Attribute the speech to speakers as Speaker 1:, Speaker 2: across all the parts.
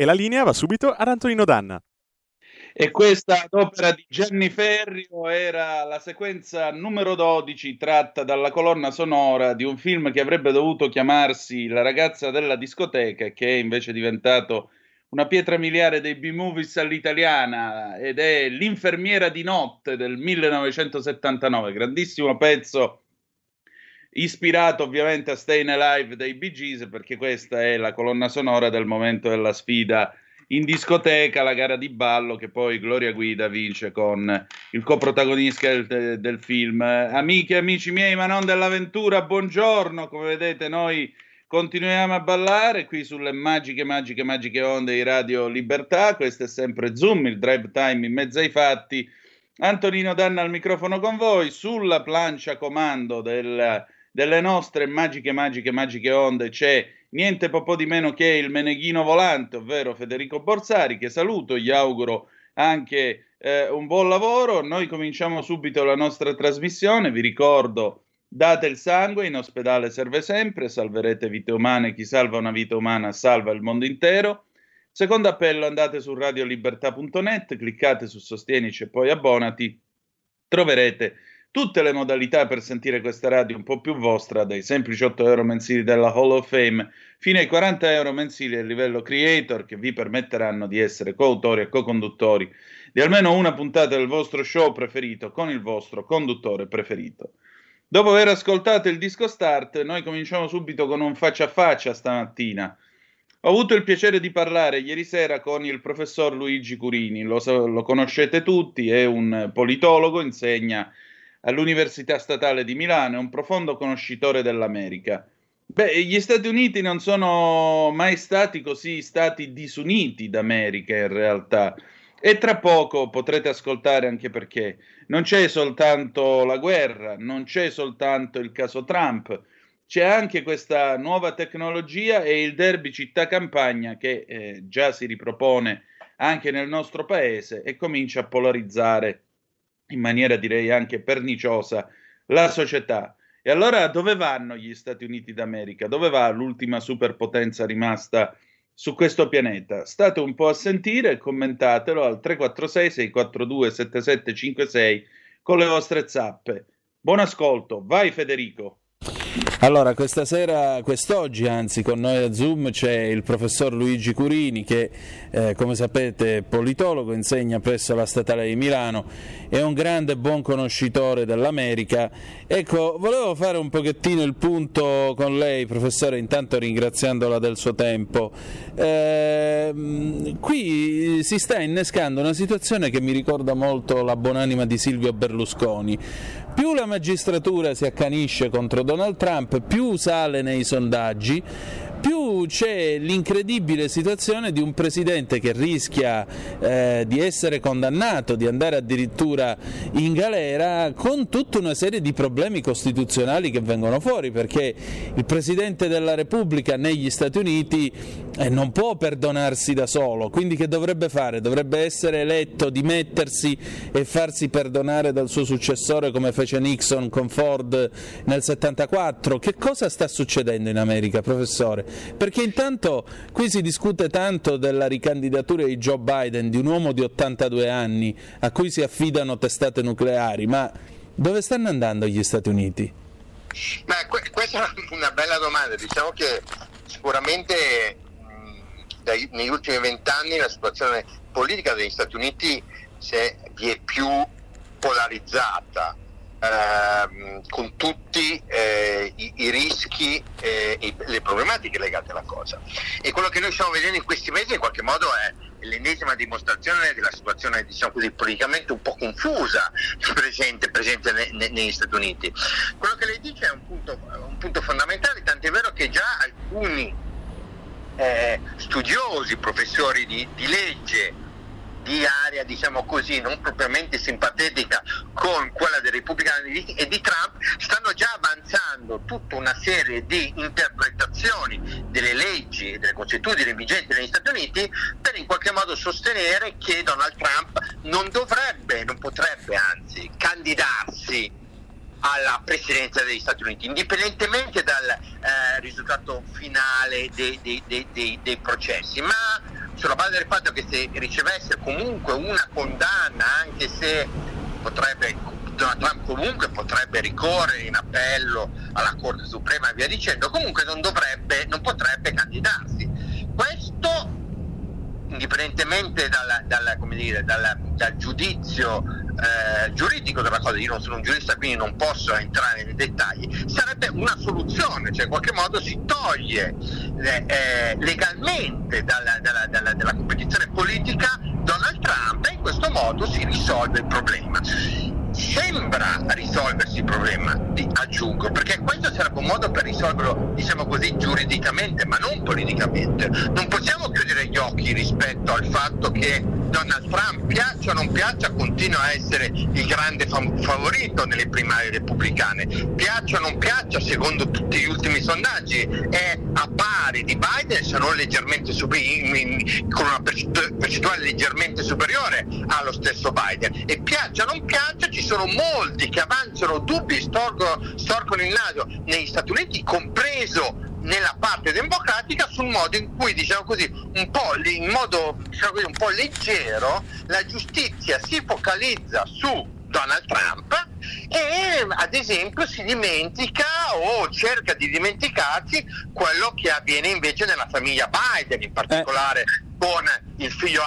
Speaker 1: E la linea va subito ad Antonino Danna.
Speaker 2: E questa opera di Gianni Ferrio era la sequenza numero 12 tratta dalla colonna sonora di un film che avrebbe dovuto chiamarsi La ragazza della discoteca che è invece diventato una pietra miliare dei B-movies all'italiana ed è L'infermiera di notte del 1979, grandissimo pezzo ispirato ovviamente a Stayin' Alive dei Bee Gees perché questa è la colonna sonora del momento della sfida in discoteca, la gara di ballo che poi Gloria Guida vince con il coprotagonista del, del film. Amiche e amici miei, ma non dell'avventura, buongiorno, come vedete noi continuiamo a ballare qui sulle magiche, magiche, magiche onde di Radio Libertà, questo è sempre Zoom, il drive time in mezzo ai fatti. Antonino Danna al microfono con voi, sulla plancia comando del delle nostre magiche, magiche, magiche onde c'è niente po' di meno che il meneghino volante, ovvero Federico Borsari, che saluto, gli auguro anche eh, un buon lavoro. Noi cominciamo subito la nostra trasmissione, vi ricordo date il sangue, in ospedale serve sempre, salverete vite umane, chi salva una vita umana salva il mondo intero. Secondo appello andate su radiolibertà.net, cliccate su Sostienici e poi abbonati, troverete tutte le modalità per sentire questa radio un po' più vostra, dai semplici 8 euro mensili della Hall of Fame fino ai 40 euro mensili a livello creator che vi permetteranno di essere coautori e co-conduttori di almeno una puntata del vostro show preferito con il vostro conduttore preferito. Dopo aver ascoltato il disco start, noi cominciamo subito con un faccia a faccia stamattina. Ho avuto il piacere di parlare ieri sera con il professor Luigi Curini, lo, lo conoscete tutti, è un politologo, insegna all'Università Statale di Milano, è un profondo conoscitore dell'America. Beh, gli Stati Uniti non sono mai stati così stati disuniti d'America in realtà. E tra poco potrete ascoltare anche perché non c'è soltanto la guerra, non c'è soltanto il caso Trump, c'è anche questa nuova tecnologia e il derby città-campagna che eh, già si ripropone anche nel nostro paese e comincia a polarizzare in maniera direi anche perniciosa la società. E allora dove vanno gli Stati Uniti d'America? Dove va l'ultima superpotenza rimasta su questo pianeta? State un po' a sentire e commentatelo al 346 642 7756 con le vostre zappe. Buon ascolto, vai Federico. Allora, questa sera, quest'oggi anzi, con noi a Zoom c'è il professor Luigi Curini che, eh, come sapete, è politologo, insegna presso la Statale di Milano, è un grande buon conoscitore dell'America. Ecco, volevo fare un pochettino il punto con lei, professore, intanto ringraziandola del suo tempo. Eh, qui si sta innescando una situazione che mi ricorda molto la buonanima di Silvio Berlusconi più la magistratura si accanisce contro Donald Trump, più sale nei sondaggi, più c'è l'incredibile situazione di un presidente che rischia eh, di essere condannato, di andare addirittura in galera con tutta una serie di problemi costituzionali che vengono fuori, perché il presidente della Repubblica negli Stati Uniti eh, non può perdonarsi da solo, quindi che dovrebbe fare? Dovrebbe essere eletto, dimettersi e farsi perdonare dal suo successore come fece Nixon con Ford nel 74. Che cosa sta succedendo in America, professore? Perché intanto qui si discute tanto della ricandidatura di Joe Biden, di un uomo di 82 anni a cui si affidano testate nucleari, ma dove stanno andando gli Stati Uniti?
Speaker 3: Beh, que- questa è una bella domanda, diciamo che sicuramente mh, dai, negli ultimi vent'anni la situazione politica degli Stati Uniti si è, vi è più polarizzata Ehm, con tutti eh, i, i, rischi e eh, le problematiche legate alla cosa. E quello che noi stiamo vedendo in questi mesi in qualche modo è l'ennesima dimostrazione della situazione diciamo così, politicamente un po' confusa presente, presente ne, ne, negli Stati Uniti. Quello che lei dice è un punto, un punto fondamentale, tant'è vero che già alcuni eh, studiosi, professori di, di legge, di area, diciamo così, non propriamente simpatetica con quella dei repubblicani e di Trump, stanno già avanzando tutta una serie di interpretazioni delle leggi e delle consuetudini vigenti negli Stati Uniti per in qualche modo sostenere che Donald Trump non dovrebbe, non potrebbe anzi candidarsi alla presidenza degli Stati Uniti, indipendentemente dal eh, risultato finale dei, dei, dei, dei processi. Ma sulla base del fatto che se ricevesse comunque una condanna, anche se potrebbe, Donald Trump comunque potrebbe ricorrere in appello alla Corte Suprema e via dicendo, comunque non dovrebbe, non potrebbe candidarsi. Questo indipendentemente dalla, dalla, dire, dalla, dal giudizio eh, giuridico della cosa, io non sono un giurista quindi non posso entrare nei dettagli, sarebbe una soluzione, cioè in qualche modo si toglie eh, legalmente dalla, dalla, dalla, dalla competizione politica Donald Trump e in questo modo si risolve il problema sembra risolversi il problema, aggiungo, perché questo sarebbe un modo per risolverlo, diciamo così, giuridicamente, ma non politicamente. Non possiamo chiudere gli occhi rispetto al fatto che Donald Trump, piaccia o non piaccia, continua a essere il grande fam- favorito nelle primarie repubblicane. Piaccia o non piaccia, secondo tutti gli ultimi sondaggi, è a pari di Biden, se non leggermente superi- con una percentuale leggermente superiore allo stesso Biden. E piaccia o non piaccia, ci sono molti che avanzano dubbi, storgono, storcono il naso negli Stati Uniti, compreso nella parte democratica sul modo in cui, diciamo così, un po', in modo diciamo così, un po' leggero la giustizia si focalizza su Donald Trump e ad esempio si dimentica o cerca di dimenticarsi quello che avviene invece nella famiglia Biden, in particolare eh. con il figlio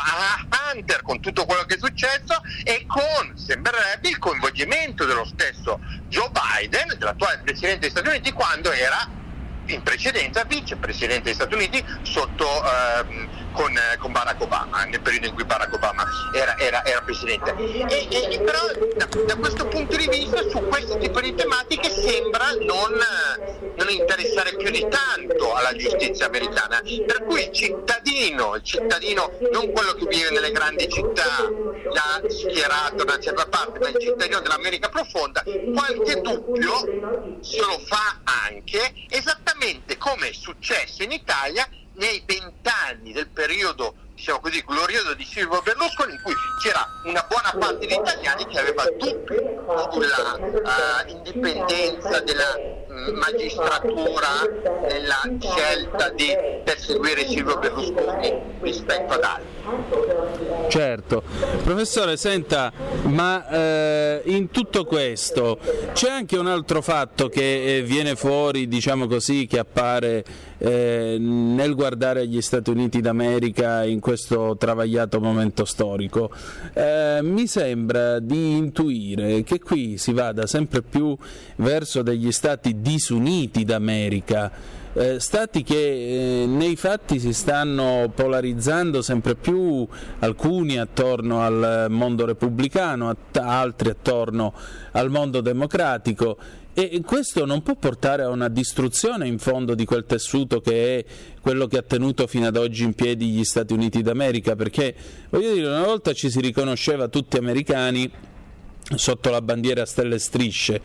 Speaker 3: Hunter, con tutto quello che è successo e con, sembrerebbe, il coinvolgimento dello stesso Joe Biden, dell'attuale Presidente degli Stati Uniti, quando era in precedenza vicepresidente degli Stati Uniti sotto, eh, con, con, Barack Obama, nel periodo in cui Barack Obama era, era, era presidente. E, e, però da, da, questo punto di vista su questo tipo di tematiche sembra non, non, interessare più di tanto alla giustizia americana, per cui il cittadino, il cittadino non quello che vive nelle grandi città, già schierato da una certa parte, ma il cittadino dell'America profonda, qualche dubbio se lo fa anche esattamente come è successo in Italia nei vent'anni del periodo diciamo così, glorioso di Silvio Berlusconi in cui c'era una buona parte degli italiani che aveva dubbi sulla uh, indipendenza della mh, magistratura nella scelta di perseguire Silvio Berlusconi rispetto ad altri.
Speaker 2: Certo, professore, senta, ma eh, in tutto questo c'è anche un altro fatto che eh, viene fuori, diciamo così, che appare eh, nel guardare gli Stati Uniti d'America in questo travagliato momento storico. Eh, mi sembra di intuire che qui si vada sempre più verso degli Stati disuniti d'America eh, stati che eh, nei fatti si stanno polarizzando sempre più, alcuni attorno al mondo repubblicano, altri attorno al mondo democratico e questo non può portare a una distruzione in fondo di quel tessuto che è quello che ha tenuto fino ad oggi in piedi gli Stati Uniti d'America, perché voglio dire, una volta ci si riconosceva tutti americani sotto la bandiera a stelle e strisce.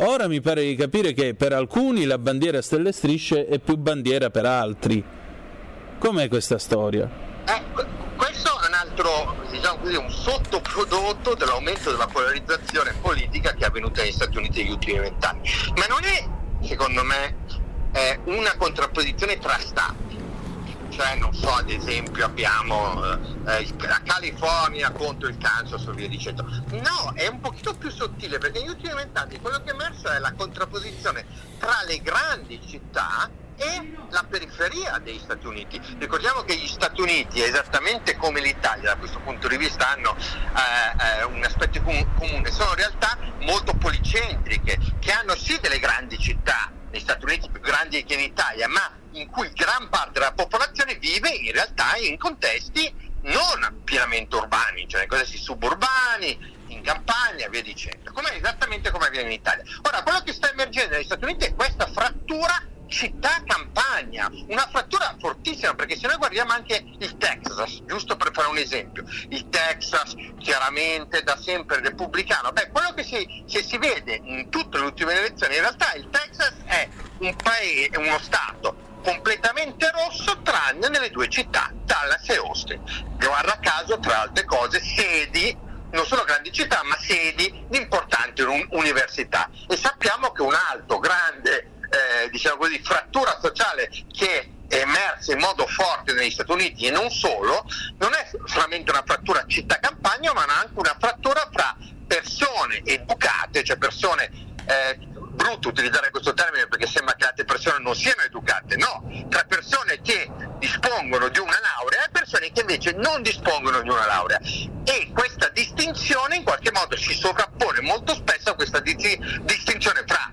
Speaker 2: Ora mi pare di capire che per alcuni la bandiera stelle strisce è più bandiera per altri. Com'è questa storia?
Speaker 3: Eh, questo è un altro, diciamo così, un sottoprodotto dell'aumento della polarizzazione politica che è avvenuta negli Stati Uniti negli ultimi vent'anni. Ma non è, secondo me, eh, una contrapposizione tra stati cioè non so ad esempio abbiamo eh, la California contro il Kansas e via dicendo no è un pochino più sottile perché negli ultimi vent'anni quello che è emerso è la contrapposizione tra le grandi città e la periferia degli Stati Uniti. Ricordiamo che gli Stati Uniti, esattamente come l'Italia da questo punto di vista, hanno eh, eh, un aspetto comune, sono realtà molto policentriche, che hanno sì delle grandi città, negli Stati Uniti più grandi che in Italia, ma in cui gran parte della popolazione vive in realtà in contesti non pienamente urbani, cioè in contesti suburbani, in campagna, via dicendo, come, esattamente come avviene in Italia. Ora, quello che sta emergendo negli Stati Uniti è questa frattura città-campagna, una frattura fortissima perché se noi guardiamo anche il Texas, giusto per fare un esempio, il Texas chiaramente da sempre repubblicano, beh quello che si, si vede in tutte le ultime elezioni in realtà il Texas è un paese, uno stato completamente rosso tranne nelle due città, Dallas e Austin. Guarda caso, tra altre cose, sedi, non solo grandi città, ma sedi di importanti università. E sappiamo che un altro grande, eh, diciamo così, frattura sociale che è emersa in modo forte negli Stati Uniti e non solo, non è solamente una frattura città-campagna, ma anche una frattura fra persone educate, cioè persone eh, brutto utilizzare questo termine perché sembra che altre persone non siano educate, no, tra persone che dispongono di una laurea e persone che invece non dispongono di una laurea. E questa distinzione in qualche modo si sovrappone molto spesso a questa distinzione fra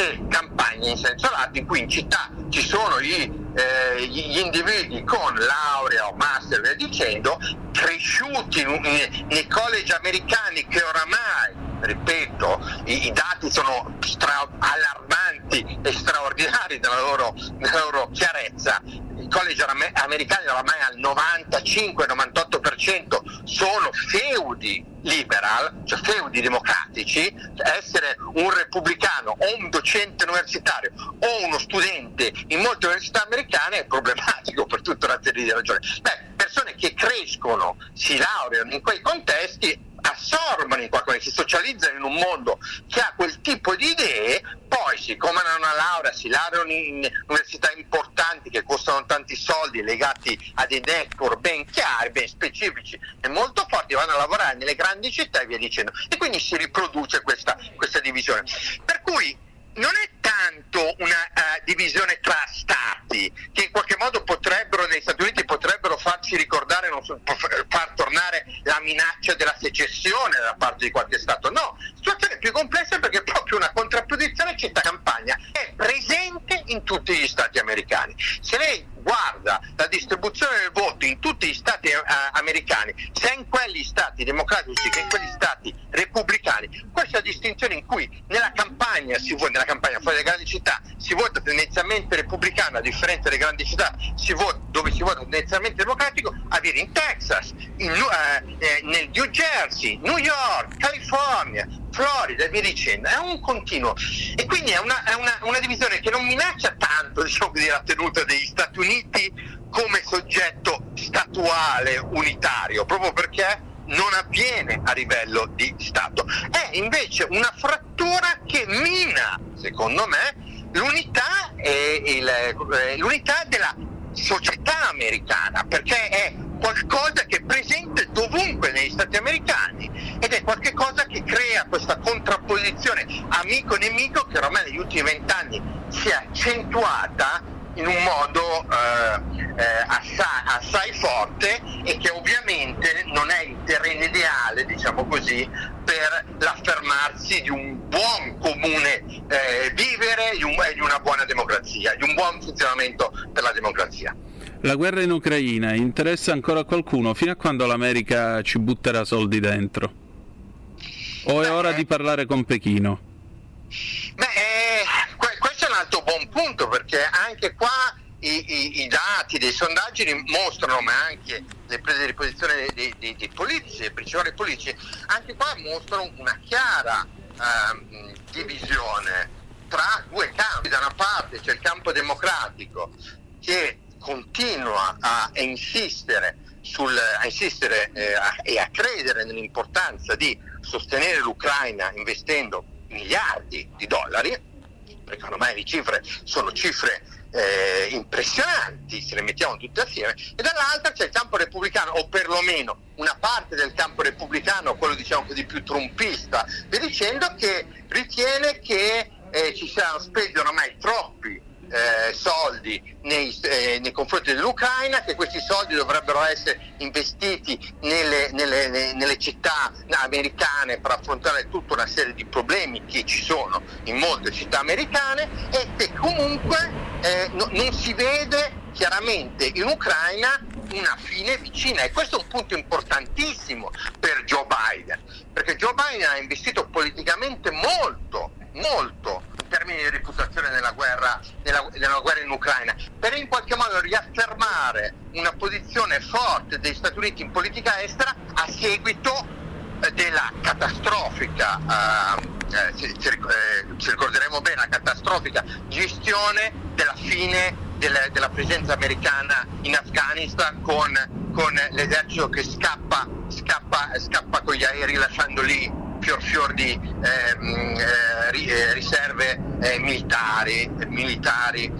Speaker 3: e campagna in senso lato, in cui in città ci sono gli, eh, gli individui con laurea o master, via dicendo, cresciuti nei, nei college americani che oramai ripeto, i, i dati sono stra- allarmanti e straordinari nella loro, nella loro chiarezza. College americani oramai al 95-98% sono feudi liberal, cioè feudi democratici, essere un repubblicano o un docente universitario o uno studente in molte università americane è problematico per tutta una serie di ragioni. Beh, persone che crescono, si laureano in quei contesti assorbono in qualche modo, si socializzano in un mondo che ha quel tipo di idee, poi siccome hanno una laurea, si laureano in università importanti che costano tanti soldi, legati a dei network ben chiari, ben specifici e molto forti, vanno a lavorare nelle grandi città e via dicendo. E quindi si riproduce questa, questa divisione. Per cui non è tanto una uh, divisione tra stati che in qualche modo potrebbero, negli Stati Uniti potrebbero farci ricordare, so, far tornare la minaccia della secessione da parte di qualche stato. No, situazione più complessa perché è proprio una contrapposizione città-campagna è presente in tutti gli stati americani. Se lei guarda la distribuzione del voto in tutti gli stati eh, americani, sia in quelli stati democratici che in quelli stati repubblicani, questa distinzione in cui nella campagna, si vota, nella campagna fuori dalle grandi città si vota tendenzialmente repubblicano, a differenza delle grandi città si vota, dove si vota tendenzialmente democratico, avviene in Texas, in, eh, eh, nel New Jersey, New York, California, Florida e via dicendo, è un continuo e quindi è una, è una, una divisione che non minaccia tanto diciamo, la tenuta degli Stati Uniti come soggetto statuale unitario, proprio perché non avviene a livello di Stato. È invece una frattura che mina, secondo me, l'unità, il, eh, l'unità della società americana, perché è qualcosa che è presente dovunque negli Stati americani ed è qualcosa che crea questa contrapposizione amico-nemico che ormai negli ultimi vent'anni si è accentuata in un modo eh, eh, assai, assai, forte e che ovviamente non è il terreno ideale, diciamo così, per l'affermarsi di un buon comune eh, vivere e di, di una buona democrazia, di un buon funzionamento per la democrazia.
Speaker 4: La guerra in Ucraina interessa ancora qualcuno? Fino a quando l'America ci butterà soldi dentro? O è ora di parlare con Pechino?
Speaker 3: Beh, eh, questo è un altro buon punto perché anche qua i, i, i, dati dei sondaggi mostrano, ma anche le prese di posizione dei, dei, dei politici, dei principali politici, anche qua mostrano una chiara eh, divisione tra due campi. Da una parte c'è il campo democratico che continua a, insistere, sul, a insistere eh, a, e a credere nell'importanza di sostenere l'Ucraina investendo miliardi di dollari, perché ormai le cifre sono cifre eh, impressionanti, se le mettiamo tutte assieme, e dall'altra c'è il campo repubblicano, o perlomeno una parte del campo repubblicano, quello diciamo così più trumpista, dicendo, che ritiene che eh, ci siano spesi ormai troppi eh, soldi nei, eh, nei, confronti dell'Ucraina, che questi soldi dovrebbero essere investiti nelle, nelle, nelle, città americane per affrontare tutta una serie di problemi che ci sono in molte città americane e che comunque eh, no, non si vede chiaramente in Ucraina una fine vicina. E questo è un punto importantissimo per Joe Biden, perché Joe Biden ha investito politicamente molto, molto termini di reputazione nella guerra, nella, nella guerra in Ucraina, per in qualche modo riaffermare una posizione forte degli Stati Uniti in politica estera a seguito eh, della catastrofica, uh, eh, ci, eh, ci, ricorderemo bene, la catastrofica gestione della fine delle, della presenza americana in Afghanistan con, con l'esercito che scappa, scappa, scappa con gli aerei lasciando lì fior fior di ehm, eh, eh, riserve eh, militari, militari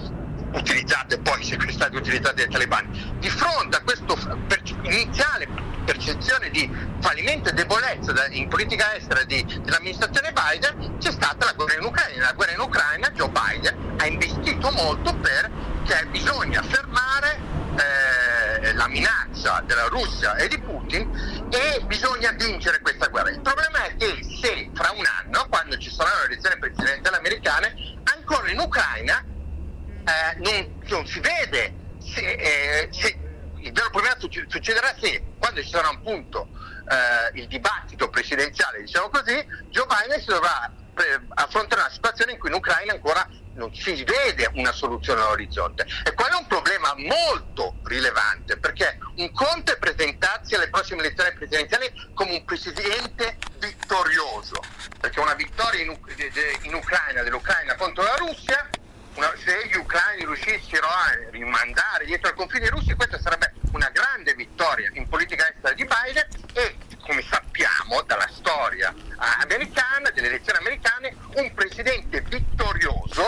Speaker 3: utilizzate poi sequestrate utilizzate dai talebani. Di fronte a questa perce- iniziale percezione di fallimento e debolezza in politica estera di, dell'amministrazione Biden c'è stata la guerra in Ucraina. Nella guerra in Ucraina Joe Biden ha investito molto perché bisogna fermare eh, la minaccia della Russia e di Putin e bisogna vincere questa guerra. Il problema è che se fra un anno, quando ci saranno le elezioni presidenziali americane, ancora in Ucraina eh, non, non, si vede se, eh, se il vero problema succederà se quando ci sarà appunto eh, il dibattito presidenziale, diciamo così, Joe Biden si dovrà eh, affrontare una situazione in cui in Ucraina ancora non si vede una soluzione all'orizzonte. E quello è un problema molto rilevante, perché un conto è presentarsi alle prossime elezioni presidenziali come un presidente vittorioso, perché una vittoria in, in Ucraina, dell'Ucraina contro la Russia, una, se gli ucraini riuscissero a rimandare dietro al confine russi, questa sarebbe una grande vittoria in politica estera di Biden e come sappiamo dalla storia americana, delle elezioni americane, un presidente vittorioso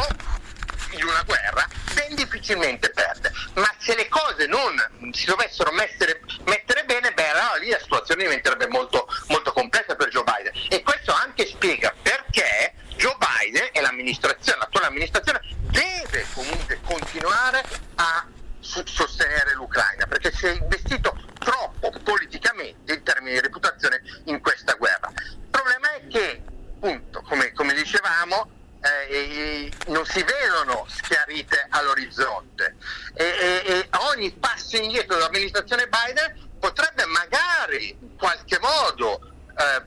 Speaker 3: in una guerra ben difficilmente perde. Ma se le cose non si dovessero mettere, mettere bene, beh allora lì la situazione diventerebbe molto, molto complessa per Joe Biden. E questo anche spiega perché Joe Biden e l'amministrazione, l'attuale amministrazione deve comunque continuare a sostenere l'Ucraina, perché si è investito troppo politicamente in termini di reputazione in questa guerra. Il problema è che, appunto, come, come dicevamo, eh, non si vedono schiarite all'orizzonte e, e, e, ogni passo indietro dell'amministrazione Biden potrebbe magari in qualche modo eh,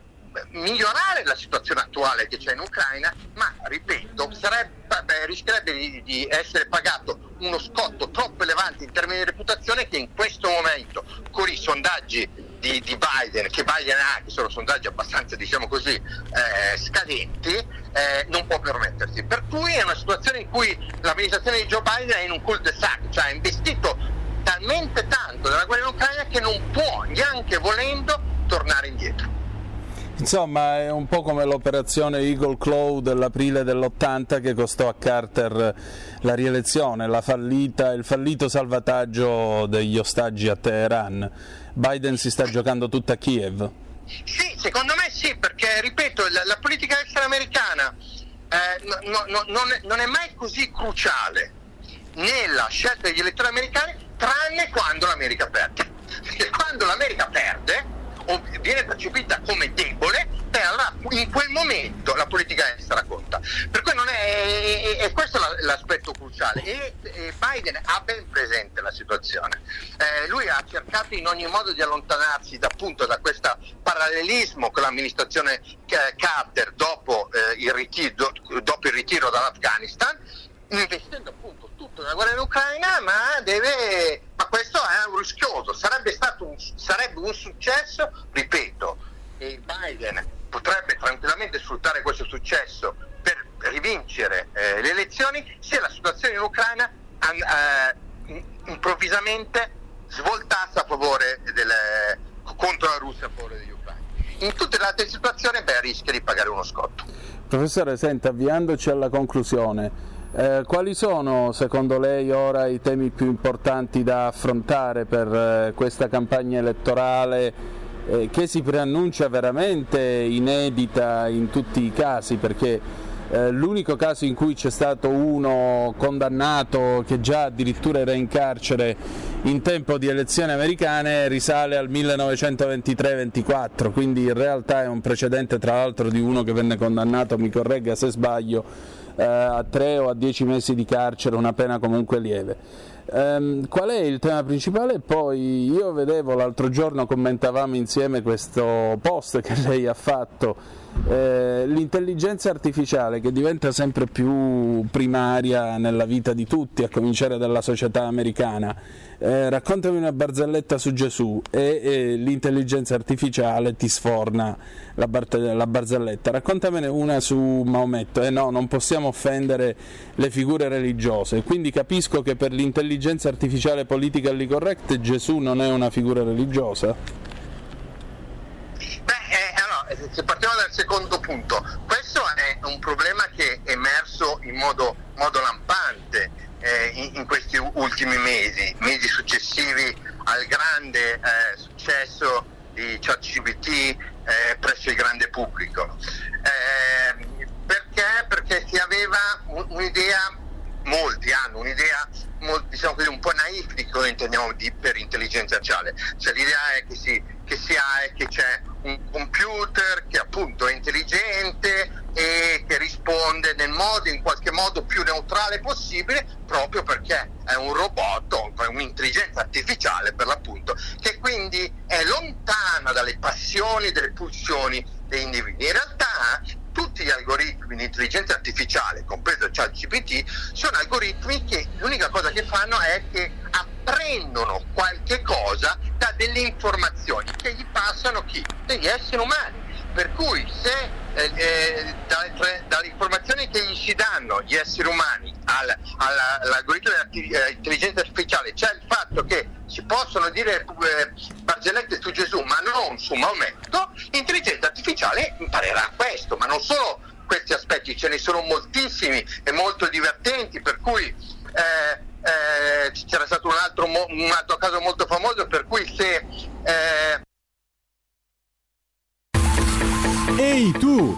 Speaker 3: migliorare la situazione attuale che c'è in Ucraina, ma ripeto, sarebbe, beh, rischierebbe di, di, essere pagato uno scotto troppo elevante in termini di reputazione che in questo momento, con i sondaggi di, di Biden, che Biden ha, che sono sondaggi abbastanza, diciamo così, eh, scadenti, eh, non può permettersi. Per cui è una situazione in cui l'amministrazione di Joe Biden è in un cul de sac, cioè ha investito talmente tanto dalla guerra in Ucraina che non può, neanche volendo, tornare indietro.
Speaker 2: Insomma, è un po' come l'operazione Eagle Claw dell'aprile dell'80 che costò a Carter la rielezione, la fallita, il fallito salvataggio degli ostaggi a Teheran. Biden si sta giocando tutta a Kiev.
Speaker 3: Sì, secondo me sì, perché ripeto, la, la politica estera americana eh, no, no, non, è, non è mai così cruciale nella scelta degli elettori americani, tranne quando l'America perde. Perché quando l'America perde, viene percepita come debole, beh, allora in quel momento la politica estera conta. Per cui non è, è, è questo l'aspetto cruciale e, e, Biden ha ben presente la situazione. Eh, lui ha cercato in ogni modo di allontanarsi da, appunto da questo parallelismo con l'amministrazione Carter dopo, eh, il, ritiro, dopo il ritiro dall'Afghanistan, investendo appunto tutto nella guerra in Ucraina, ma, deve, ma questo è un rischioso, sarebbe, stato un, sarebbe un successo, ripeto, e Biden potrebbe tranquillamente sfruttare questo successo per rivincere eh, le elezioni se la situazione in Ucraina eh, improvvisamente svoltasse a favore delle, contro la Russia a favore degli ucraini. In tutte le altre situazioni beh, rischia di pagare uno scotto.
Speaker 2: Professore, senta, avviandoci alla conclusione, eh, quali sono secondo lei ora i temi più importanti da affrontare per eh, questa campagna elettorale eh, che si preannuncia veramente inedita in tutti i casi? Perché eh, l'unico caso in cui c'è stato uno condannato che già addirittura era in carcere in tempo di elezioni americane risale al 1923-24, quindi in realtà è un precedente tra l'altro di uno che venne condannato, mi corregga se sbaglio, a tre o a dieci mesi di carcere, una pena comunque lieve. Um, qual è il tema principale? Poi io vedevo l'altro giorno, commentavamo insieme questo post che lei ha fatto, eh, l'intelligenza artificiale che diventa sempre più primaria nella vita di tutti, a cominciare dalla società americana. Eh, raccontami una barzelletta su Gesù e, e l'intelligenza artificiale ti sforna la, bar- la, barzelletta. Raccontamene una su Maometto. Eh no, non possiamo offendere le figure religiose. Quindi capisco che per l'intelligenza artificiale politically correct Gesù non è una figura religiosa.
Speaker 3: Beh, eh, se partiamo dal secondo punto, questo è un problema che è emerso in modo, modo lampante eh, in, in, questi ultimi mesi, mesi successivi al grande eh, successo di ChatGPT eh, presso il grande pubblico. Eh, perché? Perché si aveva un'idea, molti hanno un'idea diciamo così, un po' naif di cosa intendiamo di, per intelligenza artificiale. Cioè, l'idea è che si, che si ha è che c'è un computer che appunto è intelligente e che risponde nel modo in qualche modo più neutrale possibile proprio perché è un robot, un'intelligenza artificiale per l'appunto, che quindi è lontana dalle passioni e dalle pulsioni degli individui. In realtà tutti gli algoritmi di intelligenza artificiale, compreso il chat GPT, sono algoritmi che l'unica cosa che fanno è che apprendono qualche cosa da delle informazioni che gli passano chi? Degli esseri umani. Per cui se eh, eh, dalle, dalle, informazioni che gli si danno gli esseri umani al, alla, all'algoritmo dell'intelligenza artificiale c'è il fatto che si possono dire eh, barzellette su Gesù ma non su Maometto, l'intelligenza artificiale imparerà questo, ma non solo questi aspetti, ce ne sono moltissimi e molto divertenti, per cui eh, eh, c'era stato un altro, un altro, caso molto famoso per cui se eh,
Speaker 5: Ehi tu,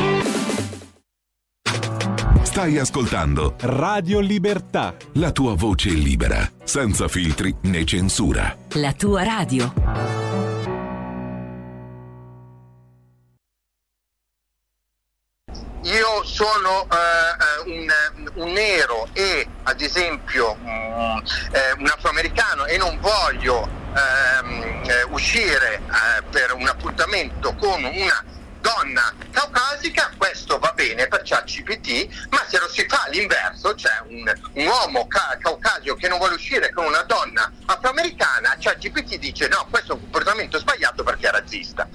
Speaker 6: Stai ascoltando
Speaker 5: Radio Libertà.
Speaker 6: La tua voce libera, senza filtri né censura.
Speaker 7: La tua radio.
Speaker 3: Io sono uh, un, un, nero e ad esempio um, eh, un afroamericano e non voglio uh, uscire uh, per un appuntamento con una donna caucasica, questo va bene per ChatGPT, ma se lo si fa all'inverso, cioè un, un uomo ca- caucasio che non vuole uscire con una donna afroamericana, ChatGPT dice no, questo è un comportamento sbagliato perché è razzista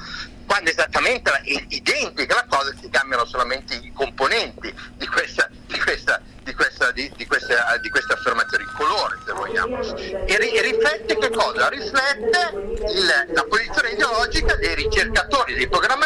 Speaker 3: quando esattamente è identica la cosa si cambiano solamente i componenti di questa, di questa, di questa, di, di questa, di questa affermazione, il colore se vogliamo. E, ri, e riflette che cosa? Riflette il, la posizione ideologica dei ricercatori, dei programmatori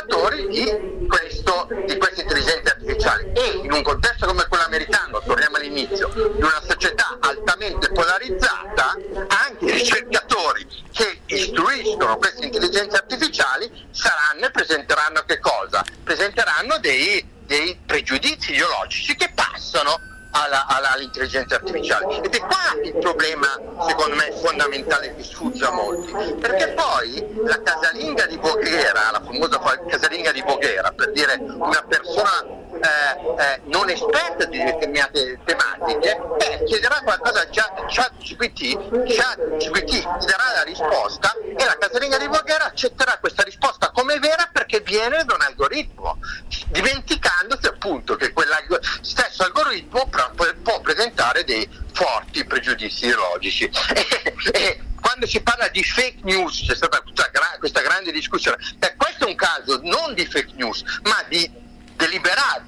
Speaker 3: intelligenze artificiali saranno e presenteranno che cosa? Presenteranno dei, dei pregiudizi ideologici che passano alla, alla, all'intelligenza artificiale. Ed è qua il problema, secondo me, fondamentale che sfugge a molti. Perché poi la casalinga di Voghera, la famosa casalinga di Voghera, per dire una persona eh, eh, non esperta di determinate tematiche, eh, chiederà qualcosa a ChatGPT, ChatGPT gli darà la risposta e la casalinga di Voghera accetterà questa risposta come vera perché viene da un algoritmo, dimenticandosi appunto che quel stesso algoritmo può presentare dei forti pregiudizi ideologici. E, quando si parla di fake news, c'è stata questa grande discussione, eh, questo è un caso non di fake news, ma di deliberata,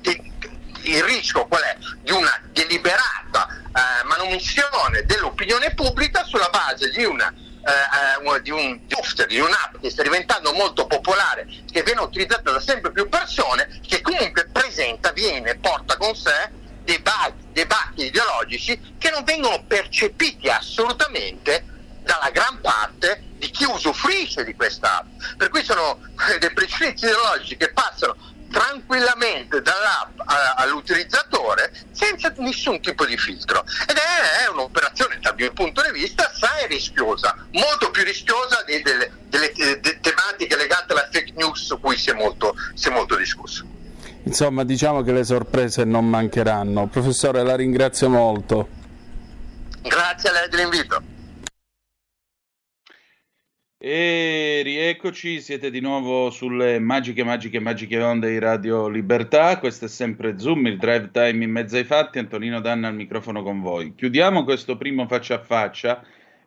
Speaker 3: il rischio qual è? Di una deliberata eh, manomissione dell'opinione pubblica sulla base di una eh, di un software, di un'app che sta diventando molto popolare, che viene utilizzata da sempre più persone, che comunque presenta, viene, porta con sé debatti, debatti ideologici che non vengono percepiti assolutamente dalla gran parte di chi usufruisce di questa app. Per cui sono dei pregiudizi ideologici che passano tranquillamente dall'app all'utilizzatore senza nessun tipo di filtro ed è, un'operazione dal mio punto di vista assai rischiosa, molto più rischiosa delle, delle, delle, tematiche legate alla fake news su cui si è molto, si è molto discusso.
Speaker 4: Insomma, diciamo che le sorprese non mancheranno. Professore, la ringrazio molto.
Speaker 3: Grazie a lei dell'invito.
Speaker 2: E rieccoci, siete di nuovo sulle magiche, magiche, magiche onde di Radio Libertà. Questo è sempre Zoom, il drive time in mezzo ai fatti. Antonino Danna al microfono con voi. Chiudiamo questo primo faccia a faccia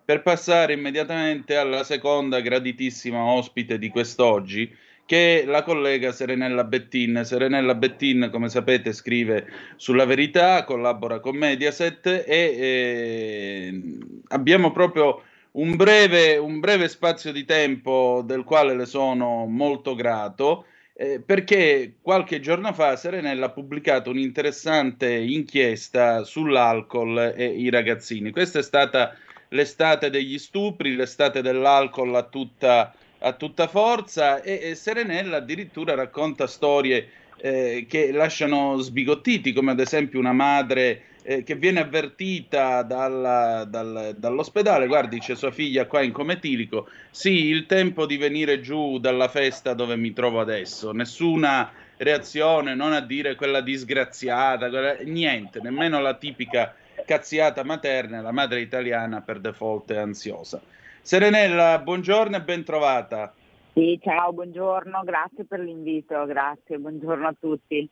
Speaker 2: per passare immediatamente alla seconda graditissima ospite di quest'oggi, che è la collega Serenella Bettin. Serenella Bettin, come sapete, scrive sulla verità, collabora con Mediaset e eh, abbiamo proprio un breve, un breve spazio di tempo del quale le sono molto grato. Eh, perché qualche giorno fa Serenella ha pubblicato un'interessante inchiesta sull'alcol e i ragazzini. Questa è stata l'estate degli stupri, l'estate dell'alcol a tutta, a tutta forza e, e, Serenella addirittura racconta storie eh, che lasciano sbigottiti, come ad esempio una madre eh, che viene avvertita dalla, dal, dall'ospedale, guardi c'è sua figlia qua in cometilico, sì, il tempo di venire giù dalla festa dove mi trovo adesso, nessuna reazione, non a dire quella disgraziata, quella, niente, nemmeno la tipica cazziata materna, la madre italiana per default è ansiosa. Serenella, buongiorno e ben trovata.
Speaker 8: Sì, ciao, buongiorno, grazie per l'invito, grazie, buongiorno a tutti.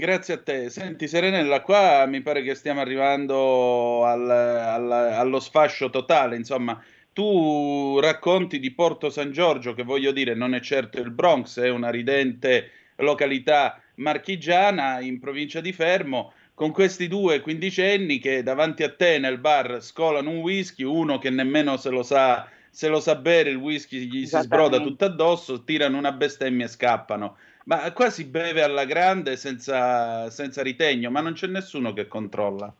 Speaker 2: Grazie a te. Senti Serenella, qua mi pare che stiamo arrivando al, al, allo sfascio totale, insomma, tu racconti di Porto San Giorgio, che voglio dire non è certo il Bronx, è una ridente località marchigiana in provincia di Fermo, con questi due quindicenni che davanti a te nel bar scolano un whisky, uno che nemmeno se lo sa, se lo sa bere, il whisky gli si sbroda tutto addosso, tirano una bestemmia e scappano. Ma qua si beve alla grande senza, senza ritegno, ma non c'è nessuno che controlla.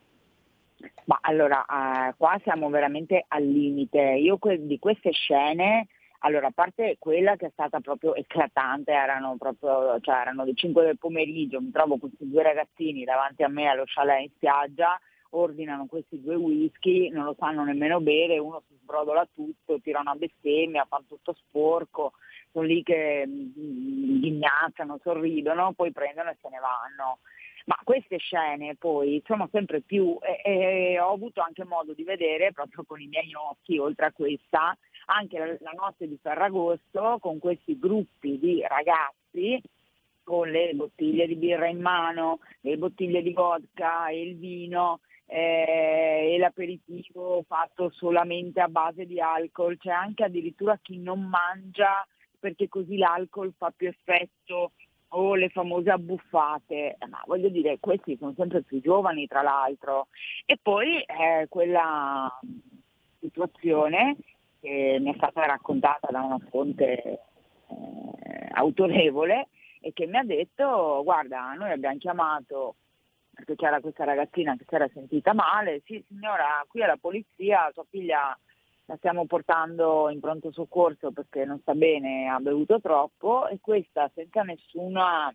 Speaker 8: Ma allora, uh, qua siamo veramente al limite. Io que- di queste scene, allora, a parte quella che è stata proprio eclatante, erano proprio, cioè erano le 5 del pomeriggio, mi trovo questi due ragazzini davanti a me allo chalet in spiaggia, ordinano questi due whisky, non lo sanno nemmeno bere, uno si sbrodola tutto, tira una bestemmia, fa tutto sporco, sono lì che mm, ghignazzano, sorridono, poi prendono e se ne vanno. Ma queste scene poi sono sempre più, e, e ho avuto anche modo di vedere proprio con i miei occhi, oltre a questa, anche la, la notte di Ferragosto con questi gruppi di ragazzi con le bottiglie di birra in mano, le bottiglie di vodka e il vino eh, e l'aperitivo fatto solamente a base di alcol, c'è anche addirittura chi non mangia perché così l'alcol fa più effetto o le famose abbuffate, ma voglio dire, questi sono sempre più giovani tra l'altro. E poi eh, quella situazione che mi è stata raccontata da una fonte eh, autorevole e che mi ha detto guarda noi abbiamo chiamato perché c'era questa ragazzina che si era sentita male, sì signora qui è la polizia, sua figlia la stiamo portando in pronto soccorso perché non sta bene, ha bevuto troppo e questa senza nessuna,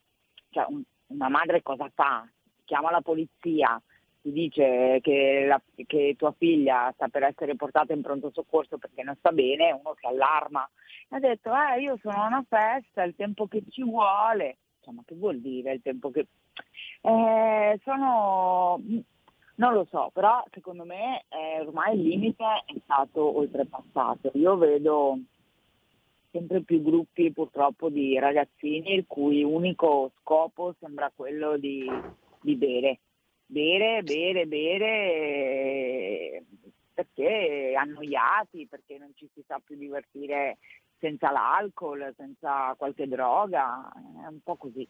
Speaker 8: cioè un, una madre cosa fa? Chiama la polizia, ti dice che, la, che, tua figlia sta per essere portata in pronto soccorso perché non sta bene, uno si allarma. Ha detto, eh, io sono a una festa, il tempo che ci vuole. Cioè, ma che vuol dire il tempo che... Eh, sono... Non lo so, però secondo me eh, ormai il limite è stato oltrepassato. Io vedo sempre più gruppi purtroppo di ragazzini il cui unico scopo sembra quello di, di bere bere, bere, bere perché annoiati, perché non ci si sa più divertire senza l'alcol, senza qualche droga, è un po' così.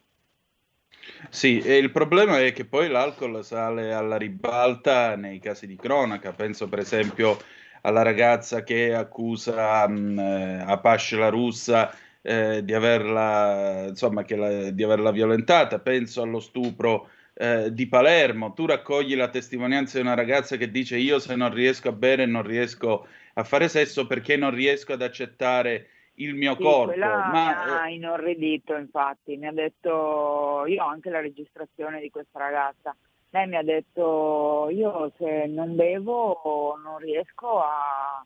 Speaker 2: Sì, e il problema è che poi l'alcol sale alla ribalta nei casi di cronaca. Penso per esempio alla ragazza che accusa mh, eh, Apache la russa eh, di, averla, insomma, la, di averla violentata. Penso allo stupro eh, di Palermo, tu raccogli la testimonianza di una ragazza che dice io se non riesco a bere non riesco a fare sesso perché non riesco ad accettare il mio
Speaker 8: sì,
Speaker 2: corpo.
Speaker 8: Ma
Speaker 2: mi
Speaker 8: ha eh, inorridito infatti, mi ha detto, io ho anche la registrazione di questa ragazza, lei mi ha detto io se non bevo non riesco a,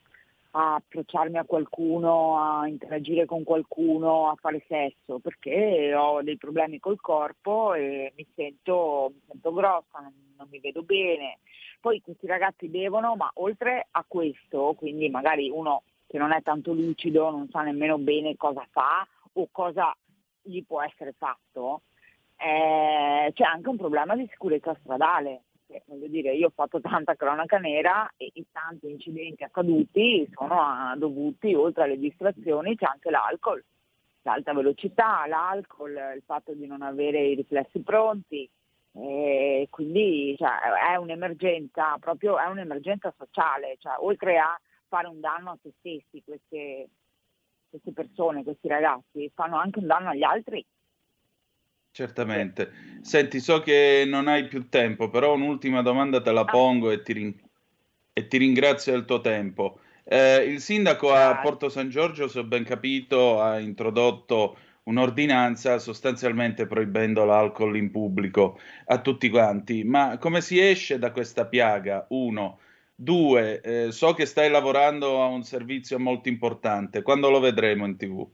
Speaker 8: a approcciarmi a qualcuno, a interagire con qualcuno, a fare sesso, perché ho dei problemi col corpo e mi sento, mi sento grossa, non, non mi vedo bene. Poi questi ragazzi bevono, ma oltre a questo, quindi magari uno che non è tanto lucido, non sa nemmeno bene cosa fa o cosa gli può essere fatto, eh, c'è anche un problema di sicurezza stradale. Perché voglio dire, io ho fatto tanta cronaca nera e i tanti incidenti accaduti sono ah, dovuti, oltre alle distrazioni, c'è anche l'alcol, l'alta velocità, l'alcol, il fatto di non avere i riflessi pronti, e quindi cioè, è un'emergenza, proprio è un'emergenza sociale, cioè, oltre a fare un danno a se stessi, queste, queste persone, questi ragazzi, fanno anche un danno agli altri
Speaker 2: Certamente. Senti, so che non hai più tempo, però un'ultima domanda te la ah. pongo e ti, rin- e ti ringrazio del tuo tempo. Eh, il sindaco a Porto San Giorgio, se ho ben capito, ha introdotto un'ordinanza sostanzialmente proibendo l'alcol in pubblico a tutti quanti. Ma come si esce da questa piaga? Uno. Due, eh, so che stai lavorando a un servizio molto importante. Quando lo vedremo in tv?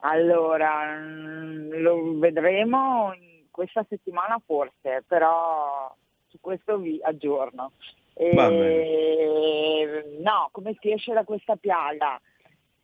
Speaker 8: Allora, mm, lo vedremo questa settimana forse, però su questo vi aggiorno. E, no, come si esce da questa piaga?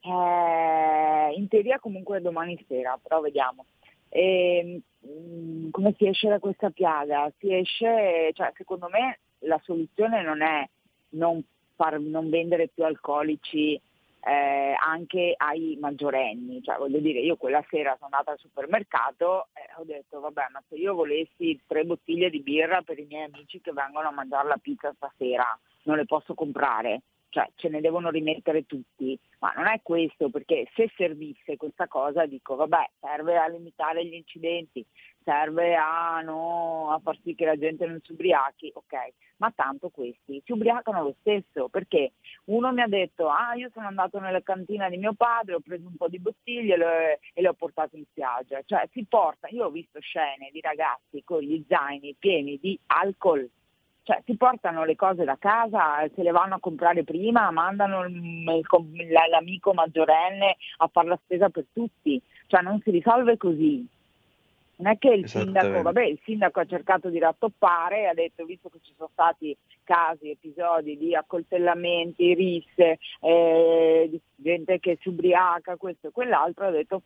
Speaker 8: Eh, in teoria comunque domani sera, però vediamo. E, mm, come si esce da questa piaga? Si esce, cioè secondo me la soluzione non è non, far, non vendere più alcolici eh, anche ai maggiorenni. Cioè, voglio dire, io quella sera sono andata al supermercato e ho detto, vabbè, ma se io volessi tre bottiglie di birra per i miei amici che vengono a mangiare la pizza stasera, non le posso comprare cioè ce ne devono rimettere tutti, ma non è questo, perché se servisse questa cosa dico vabbè, serve a limitare gli incidenti, serve a, no, a far sì che la gente non si ubriachi, ok, ma tanto questi si ubriacano lo stesso, perché uno mi ha detto ah io sono andato nella cantina di mio padre, ho preso un po' di bottiglie le, e le ho portate in spiaggia, cioè si porta, io ho visto scene di ragazzi con gli zaini pieni di alcol cioè si portano le cose da casa, se le vanno a comprare prima, mandano l'amico maggiorenne a fare la spesa per tutti, cioè non si risolve così. Non è che il sindaco, vabbè, il sindaco ha cercato di rattoppare, ha detto, visto che ci sono stati casi, episodi di accoltellamenti, risse, eh, di gente che si ubriaca, questo e quell'altro, ha detto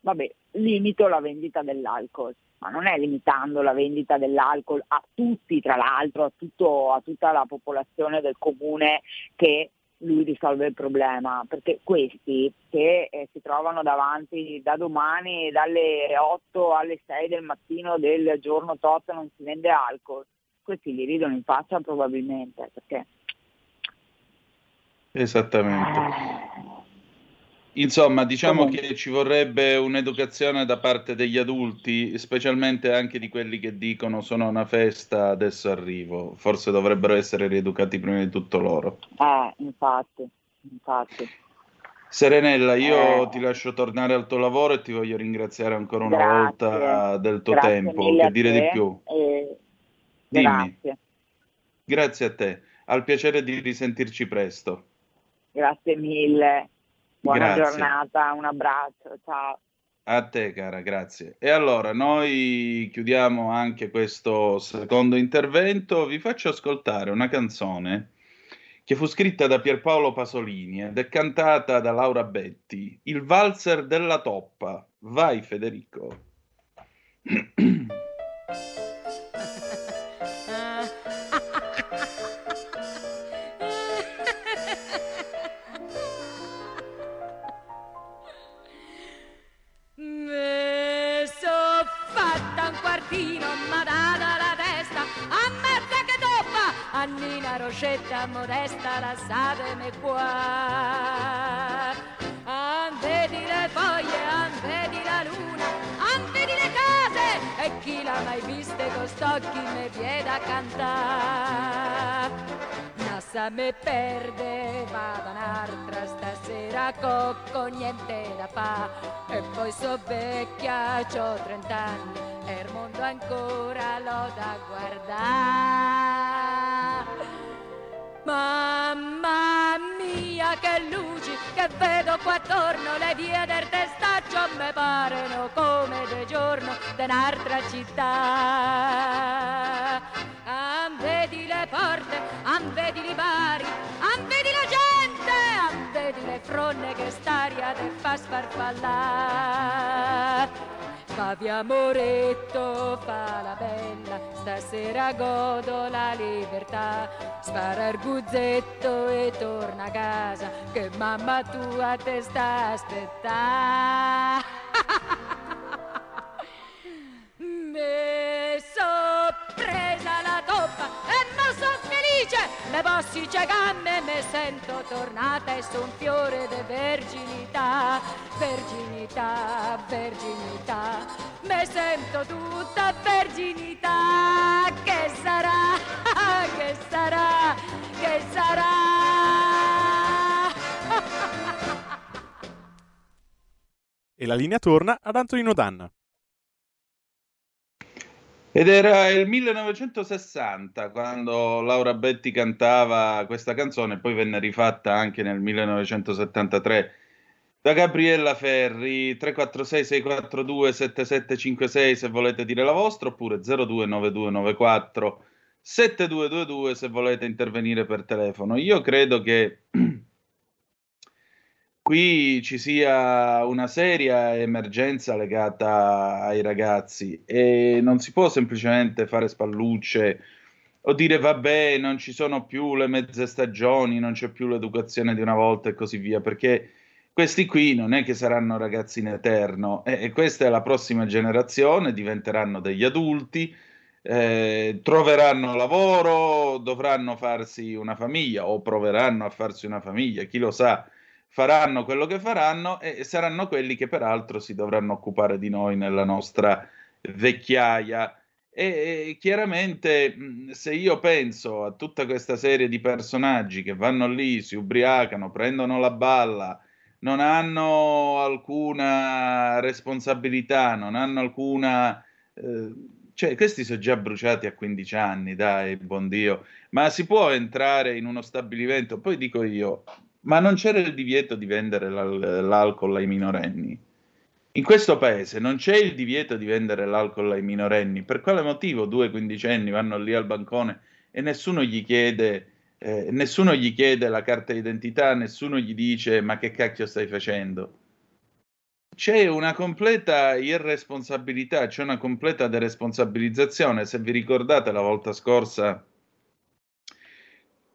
Speaker 8: vabbè, limito la vendita dell'alcol, ma non è limitando la vendita dell'alcol a tutti, tra l'altro, a, tutto, a tutta la popolazione del comune che lui risolve il problema, perché questi che eh, si trovano davanti da domani dalle 8 alle 6 del mattino del giorno tot non si vende alcol, questi gli ridono in faccia probabilmente, perché...
Speaker 2: Esattamente.
Speaker 8: Eh,
Speaker 2: Insomma, diciamo
Speaker 8: Comunque.
Speaker 2: che ci vorrebbe un'educazione da parte degli adulti, specialmente anche di quelli che dicono sono una festa, adesso arrivo. Forse dovrebbero essere rieducati prima di tutto loro.
Speaker 8: eh, infatti, infatti.
Speaker 2: Serenella, io
Speaker 8: Eh.
Speaker 2: ti lascio tornare al tuo lavoro e ti voglio ringraziare ancora una
Speaker 8: Grazie.
Speaker 2: volta del tuo
Speaker 8: Grazie
Speaker 2: tempo. Che dire di più?
Speaker 8: e
Speaker 2: Dimmi.
Speaker 8: Grazie,
Speaker 2: Grazie a te. Al piacere di risentirci presto.
Speaker 8: grazie mille. Buona
Speaker 2: Grazie.
Speaker 8: giornata, un abbraccio, ciao.
Speaker 2: A te, cara, grazie. E allora, noi chiudiamo anche questo secondo intervento. Vi faccio ascoltare una canzone che fu scritta da Pierpaolo Pasolini ed è cantata da Laura Betti, Il valzer della toppa. Vai, Federico.
Speaker 9: a Nina Roscetta modesta, lasciatemi qua. Ah, vedi le foglie, ah, vedi la luna, ah, vedi le case, e chi l'ha mai viste con st'occhi me viene a cantare. Nassa me perde, vado un'altra stasera, cocco, niente da fa. E poi so vecchia, c'ho 30 anni, e il mondo ancora l'ho da guardare. Mamma mia che luci che vedo qua attorno le vie del testaccio mi parano come di giorno da un'altra città. Ah, vedi le porte, ah, vedi i bari, ah, vedi la gente, ah, vedi le fronne che st'aria te fa sfarfallare. Fa via amoretto, fa la bella, stasera godo la libertà. Spara il guzzetto e torna a casa, che mamma tua te sta a le bossice gambe mi sento tornata e son fiore di verginità, verginità, verginità, mi sento tutta verginità, che sarà, che sarà, che sarà.
Speaker 1: E la linea torna ad Antonino Danna.
Speaker 2: Ed era il 1960 quando Laura Betti cantava questa canzone, poi venne rifatta anche nel 1973 da Gabriella Ferri 346 642 7756 se volete dire la vostra oppure 029294 7222 se volete intervenire per telefono. Io credo che qui ci sia una seria emergenza legata ai ragazzi e non si può semplicemente fare spallucce o dire vabbè, non ci sono più le mezze stagioni, non c'è più l'educazione di una volta e così via, perché questi qui non è che saranno ragazzi in eterno e, e questa è la prossima generazione, diventeranno degli adulti, eh, troveranno lavoro, dovranno farsi una famiglia o proveranno a farsi una famiglia, chi lo sa faranno quello che faranno e saranno quelli che peraltro si dovranno occupare di noi nella nostra vecchiaia. E, chiaramente se io penso a tutta questa serie di personaggi che vanno lì, si ubriacano, prendono la balla, non hanno alcuna responsabilità, non hanno alcuna... eh, cioè, questi sono già bruciati a 15 anni, dai, buon Dio. Ma si può entrare in uno stabilimento? Poi dico io, ma non c'era il divieto di vendere l'al- l'alcol ai minorenni? In questo paese non c'è il divieto di vendere l'alcol ai minorenni. Per quale motivo due quindicenni vanno lì al bancone e nessuno gli chiede, eh, nessuno gli chiede la carta d'identità, nessuno gli dice ma che cacchio stai facendo? c'è una completa irresponsabilità, c'è una completa deresponsabilizzazione. Se vi ricordate la volta scorsa,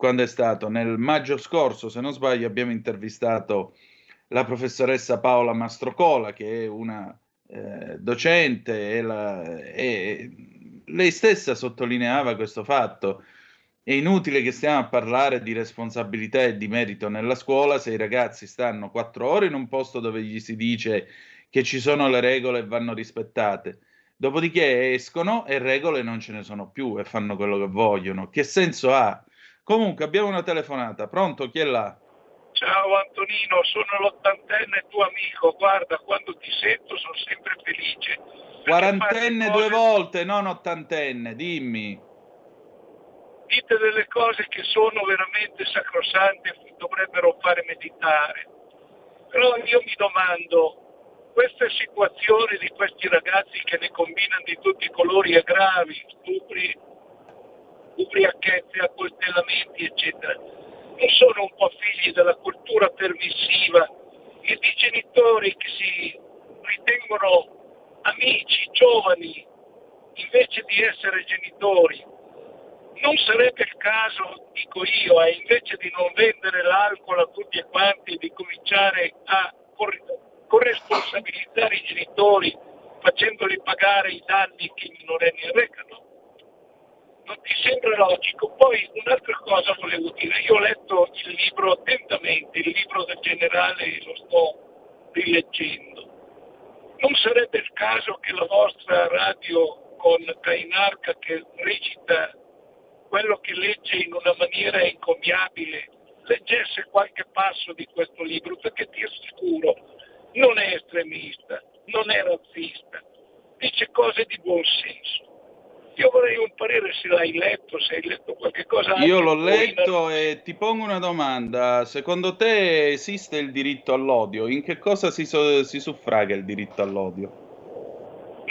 Speaker 2: quando è stato? Nel maggio scorso, se non sbaglio, abbiamo intervistato la professoressa Paola Mastrocola, che è una eh, docente, e, la, e lei stessa sottolineava questo fatto. È inutile che stiamo a parlare di responsabilità e di merito nella scuola se i ragazzi stanno quattro ore in un posto dove gli si dice che ci sono le regole e vanno rispettate. Dopodiché escono e regole non ce ne sono più e fanno quello che vogliono. Che senso ha? Comunque abbiamo una telefonata. Pronto? Chi è là?
Speaker 10: Ciao Antonino, sono l'ottantenne tuo amico. Guarda, quando ti sento sono sempre felice.
Speaker 2: Quarantenne due volte, non ottantenne, dimmi
Speaker 10: dite delle cose che sono veramente sacrosante e dovrebbero fare meditare. Però io mi domando, queste situazioni di questi ragazzi che ne combinano di tutti i colori e gravi, stupri, ubriachezze, accoltellamenti, eccetera, non sono un po' figli della cultura permissiva e di genitori che si ritengono amici, giovani, invece di essere genitori non sarebbe il caso, dico io, eh, invece di non vendere l'alcol a tutti e quanti, di cominciare a corresponsabilizzare i genitori facendoli pagare i danni che i minorenni recano? Non ti sembra logico? Poi un'altra cosa volevo dire, io ho letto il libro attentamente, il libro del generale lo sto rileggendo. Non sarebbe il caso che la vostra radio con Cainarca che recita quello che legge in una maniera incommiabile leggesse qualche passo di questo libro, perché ti assicuro, non è estremista, non è razzista, dice cose di buon senso. Io vorrei un parere se l'hai letto, se hai letto qualche cosa.
Speaker 2: Io l'ho letto in... e ti pongo una domanda. Secondo te esiste il diritto all'odio? In che cosa si, so- si suffraga il diritto all'odio?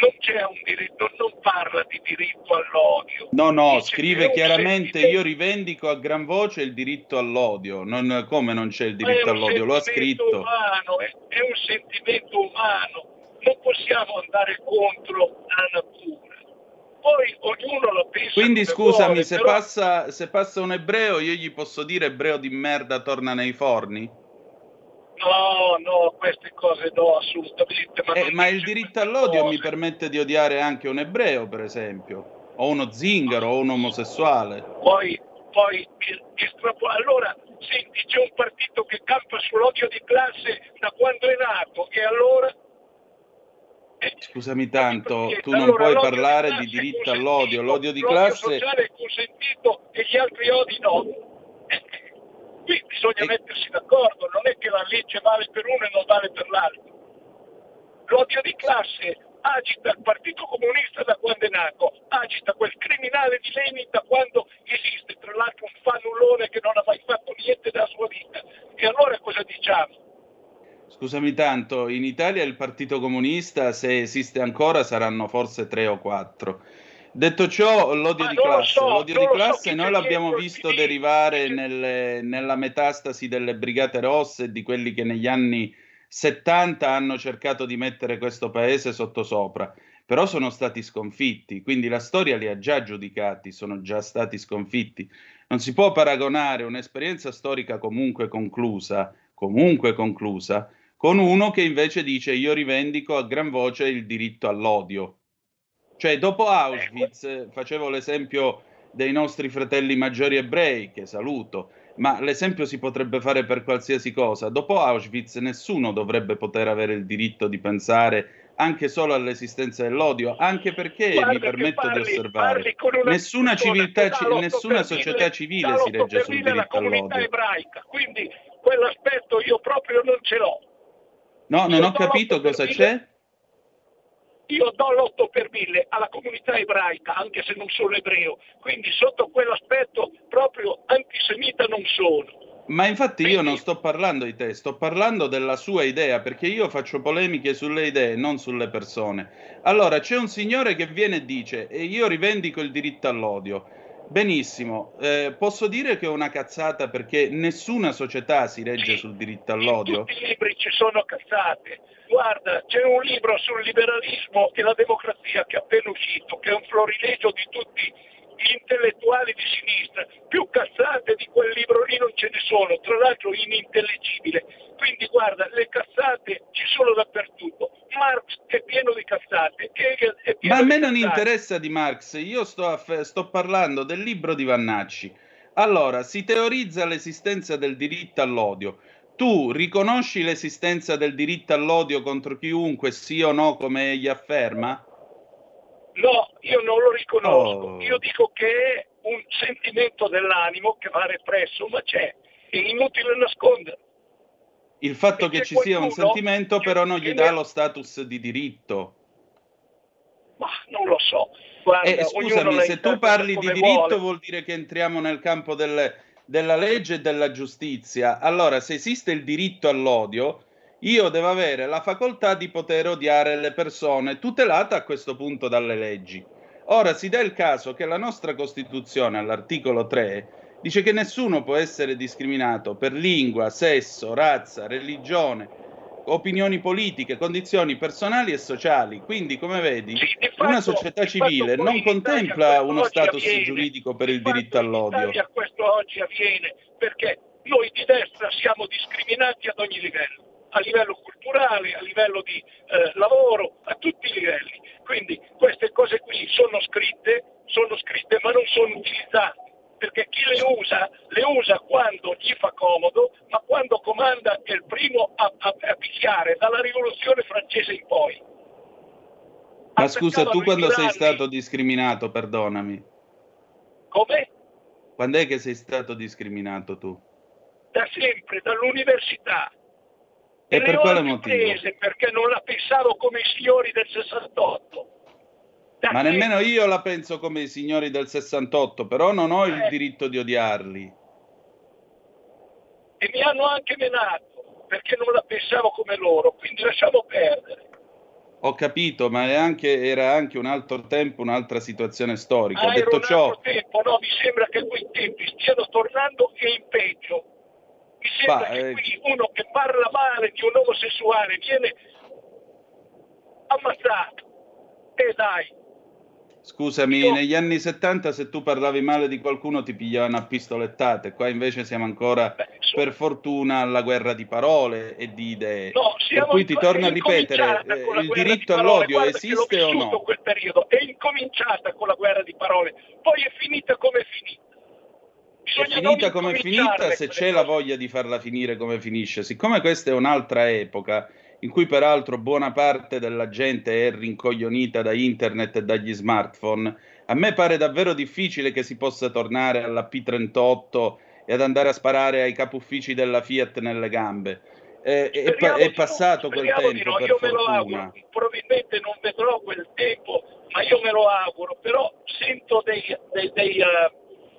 Speaker 10: non c'è un diritto, non parla di diritto all'odio.
Speaker 2: No, no, Dice scrive chiaramente io rivendico a gran voce il diritto all'odio. Non, come non c'è il diritto all'odio? Lo ha scritto.
Speaker 10: Umano, è, è un sentimento umano, non possiamo andare contro la natura. Poi ognuno la pensa.
Speaker 2: Quindi scusami,
Speaker 10: vuole,
Speaker 2: se,
Speaker 10: però...
Speaker 2: passa, se passa un ebreo, io gli posso dire ebreo di merda torna nei forni?
Speaker 10: No, no, queste cose no, assolutamente.
Speaker 2: Ma, eh, ma il diritto all'odio cose. mi permette di odiare anche un ebreo, per esempio, o uno zingaro, o un omosessuale.
Speaker 10: Poi, poi allora, senti, c'è un partito che campa sull'odio di classe da quando è nato, e allora...
Speaker 2: Scusami tanto, tu non allora, puoi parlare di, di diritto all'odio, l'odio di classe...
Speaker 10: L'odio sociale è consentito e gli altri odi no. Eh, Qui bisogna e... mettersi d'accordo, non è che la legge vale per uno e non vale per l'altro. L'odio di classe agita il Partito Comunista da quando è nato, agita quel criminale di Lenin da quando esiste, tra l'altro un fannullone che non ha mai fatto niente della sua vita. E allora cosa diciamo?
Speaker 2: Scusami tanto, in Italia il Partito Comunista, se esiste ancora, saranno forse tre o quattro. Detto ciò, l'odio di classe, so, l'odio di classe so noi l'abbiamo visto derivare nelle, nella metastasi delle Brigate Rosse e di quelli che negli anni 70 hanno cercato di mettere questo paese sottosopra, però sono stati sconfitti, quindi la storia li ha già giudicati, sono già stati sconfitti. Non si può paragonare un'esperienza storica comunque conclusa, comunque conclusa, con uno che invece dice io rivendico a gran voce il diritto all'odio cioè, dopo Auschwitz, facevo l'esempio dei nostri fratelli maggiori ebrei, che saluto, ma l'esempio si potrebbe fare per qualsiasi cosa. Dopo Auschwitz nessuno dovrebbe poter avere il diritto di pensare anche solo all'esistenza dell'odio, anche perché Guarda mi permetto parli, di osservare, nessuna, civiltà, nessuna società civile si regge sul diritto all'odio.
Speaker 10: Ebraica, quindi quell'aspetto io proprio non ce l'ho.
Speaker 2: No, non ho capito cosa c'è
Speaker 10: io do l'8 per mille alla comunità ebraica, anche se non sono ebreo, quindi sotto quell'aspetto proprio antisemita non sono.
Speaker 2: Ma infatti io non sto parlando di te, sto parlando della sua idea, perché io faccio polemiche sulle idee, non sulle persone. Allora, c'è un signore che viene e dice, e io rivendico il diritto all'odio. Benissimo, eh, posso dire che è una cazzata perché nessuna società si regge sul diritto
Speaker 10: In
Speaker 2: all'odio.
Speaker 10: tutti i libri ci sono cazzate. Guarda, c'è un libro sul liberalismo e la democrazia che è appena uscito, che è un florilegio di tutti intellettuali di sinistra. Più cazzate di quel libro lì non ce ne sono, tra l'altro inintellegibile. Quindi guarda, le cazzate ci sono dappertutto. Marx è pieno di cazzate, Hegel è pieno
Speaker 2: Ma a me non
Speaker 10: cazzate.
Speaker 2: interessa di Marx, io sto, aff- sto parlando del libro di Vannacci. Allora, si teorizza l'esistenza del diritto all'odio. Tu riconosci l'esistenza del diritto all'odio contro chiunque, sì o no, come egli afferma?
Speaker 10: No, io non lo riconosco.
Speaker 2: Oh.
Speaker 10: Io dico che è un sentimento dell'animo che va represso, ma c'è. È inutile nasconderlo.
Speaker 2: Il fatto che ci sia un sentimento però non gli dà lo status di diritto.
Speaker 10: Ma non lo so. Guarda,
Speaker 2: Eh, scusami, se tu parli di diritto
Speaker 10: vuole.
Speaker 2: vuol dire che entriamo nel campo del- della legge e della giustizia. Allora, se esiste il diritto all'odio, io devo avere la facoltà di poter odiare le persone, tutelata a questo punto dalle leggi. Ora si dà il caso che la nostra Costituzione, all'articolo 3, dice che nessuno può essere discriminato per lingua, sesso, razza, religione, opinioni politiche, condizioni personali e sociali. Quindi, come vedi,
Speaker 10: Sì, di
Speaker 2: una
Speaker 10: fatto-
Speaker 2: società
Speaker 10: fatto
Speaker 2: civile non contempla uno status
Speaker 10: avviene.
Speaker 2: giuridico per il
Speaker 10: fatto
Speaker 2: diritto all'odio.
Speaker 10: Questo oggi avviene perché noi di destra siamo discriminati ad ogni livello, a livello culturale, a livello di eh, lavoro, a tutti i livelli. Quindi queste cose qui sono scritte, sono scritte ma non sono utilizzate. Perché chi le usa, le usa quando gli fa comodo, ma quando comanda è il primo a, a, a picchiare, dalla rivoluzione francese in poi.
Speaker 2: Ma scusa, tu quando sei stato discriminato, perdonami,
Speaker 10: Come?
Speaker 2: quando è che sei stato discriminato tu?
Speaker 10: Da sempre, dall'università.
Speaker 2: E per quale motivo?
Speaker 10: prese perché non la pensavo come i signori del 68. Da
Speaker 2: Ma
Speaker 10: sempre.
Speaker 2: nemmeno io la penso come i signori del 68, però non ho il
Speaker 10: Eh.
Speaker 2: diritto di odiarli.
Speaker 10: E mi hanno anche menato perché non la pensavo come loro, quindi lasciamo perdere.
Speaker 2: Ho capito, ma è anche- era anche un altro tempo, un'altra situazione storica.
Speaker 10: Ah,
Speaker 2: Detto ciò,
Speaker 10: tempo, no, mi sembra che quei tempi stiano tornando e in peggio.
Speaker 2: Ma,
Speaker 10: che
Speaker 2: eh,
Speaker 10: qui uno che parla male di un omosessuale viene ammazzato. E dai,
Speaker 2: scusami,
Speaker 10: Io-
Speaker 2: negli anni 70 se tu parlavi male di qualcuno ti pigliavano a pistolettate, qua invece siamo ancora,
Speaker 10: Beh, su-
Speaker 2: per fortuna, alla guerra di parole e di idee.
Speaker 10: No,
Speaker 2: per
Speaker 10: siamo
Speaker 2: cui ti torno a ripetere, eh, il
Speaker 10: di
Speaker 2: diritto
Speaker 10: parole.
Speaker 2: all'odio
Speaker 10: Guarda
Speaker 2: esiste o no?
Speaker 10: quel periodo, è incominciata con la guerra di parole, poi è finita come è finita.
Speaker 2: È finita come è finita se c'è la voglia di farla finire come finisce. Siccome questa è un'altra epoca in cui peraltro buona parte della gente è rincoglionita da internet e dagli smartphone, a me pare davvero difficile che si possa tornare alla P38 e ad andare a sparare ai capi uffici della Fiat nelle gambe. Eh, è, pa- è passato quel tempo,
Speaker 10: no,
Speaker 2: per
Speaker 10: io me lo
Speaker 2: fortuna.
Speaker 10: auguro, probabilmente non vedrò quel tempo, ma io me lo auguro, però sento dei, dei, dei, eh,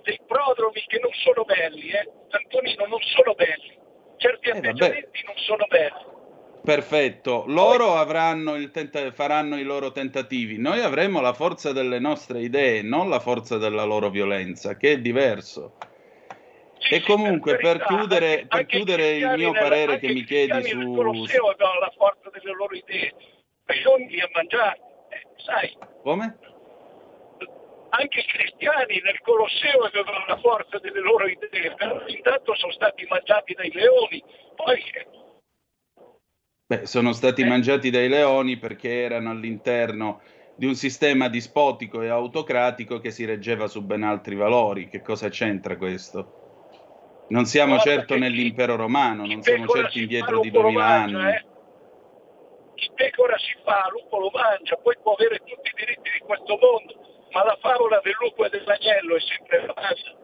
Speaker 10: dei prodromi che non sono belli, eh. Antonino, non sono belli, certi
Speaker 2: Eh, vabbè.
Speaker 10: atteggiamenti non sono belli.
Speaker 2: Perfetto, loro avranno il tenta- faranno i loro tentativi, noi avremo la forza delle nostre idee, non la forza della loro violenza, che è diverso.
Speaker 10: Sì,
Speaker 2: E comunque, per
Speaker 10: carità,
Speaker 2: chiudere-
Speaker 10: anche-
Speaker 2: per
Speaker 10: anche
Speaker 2: chiudere il mio
Speaker 10: nella-
Speaker 2: parere che mi chiedi su-
Speaker 10: nel Colosseo avevano la forza delle loro idee, e ha mangiati, eh, sai,
Speaker 2: Come?
Speaker 10: Anche i cristiani nel Colosseo avevano la forza delle loro idee, però intanto sono stati mangiati dai leoni, poi eh,
Speaker 2: Beh, sono stati
Speaker 10: Eh.
Speaker 2: mangiati dai leoni perché erano all'interno di un sistema dispotico e autocratico che si reggeva su ben altri valori. Che cosa c'entra questo? Non siamo
Speaker 10: Guarda
Speaker 2: certo nell'impero romano,
Speaker 10: chi
Speaker 2: non siamo certo
Speaker 10: fa,
Speaker 2: indietro di
Speaker 10: lupo lo
Speaker 2: 2000
Speaker 10: mangia,
Speaker 2: anni.
Speaker 10: eh. Chi pecora si fa, lupo lo mangia, poi può avere tutti i diritti di questo mondo, ma la favola del lupo e dell'agnello è sempre valsa.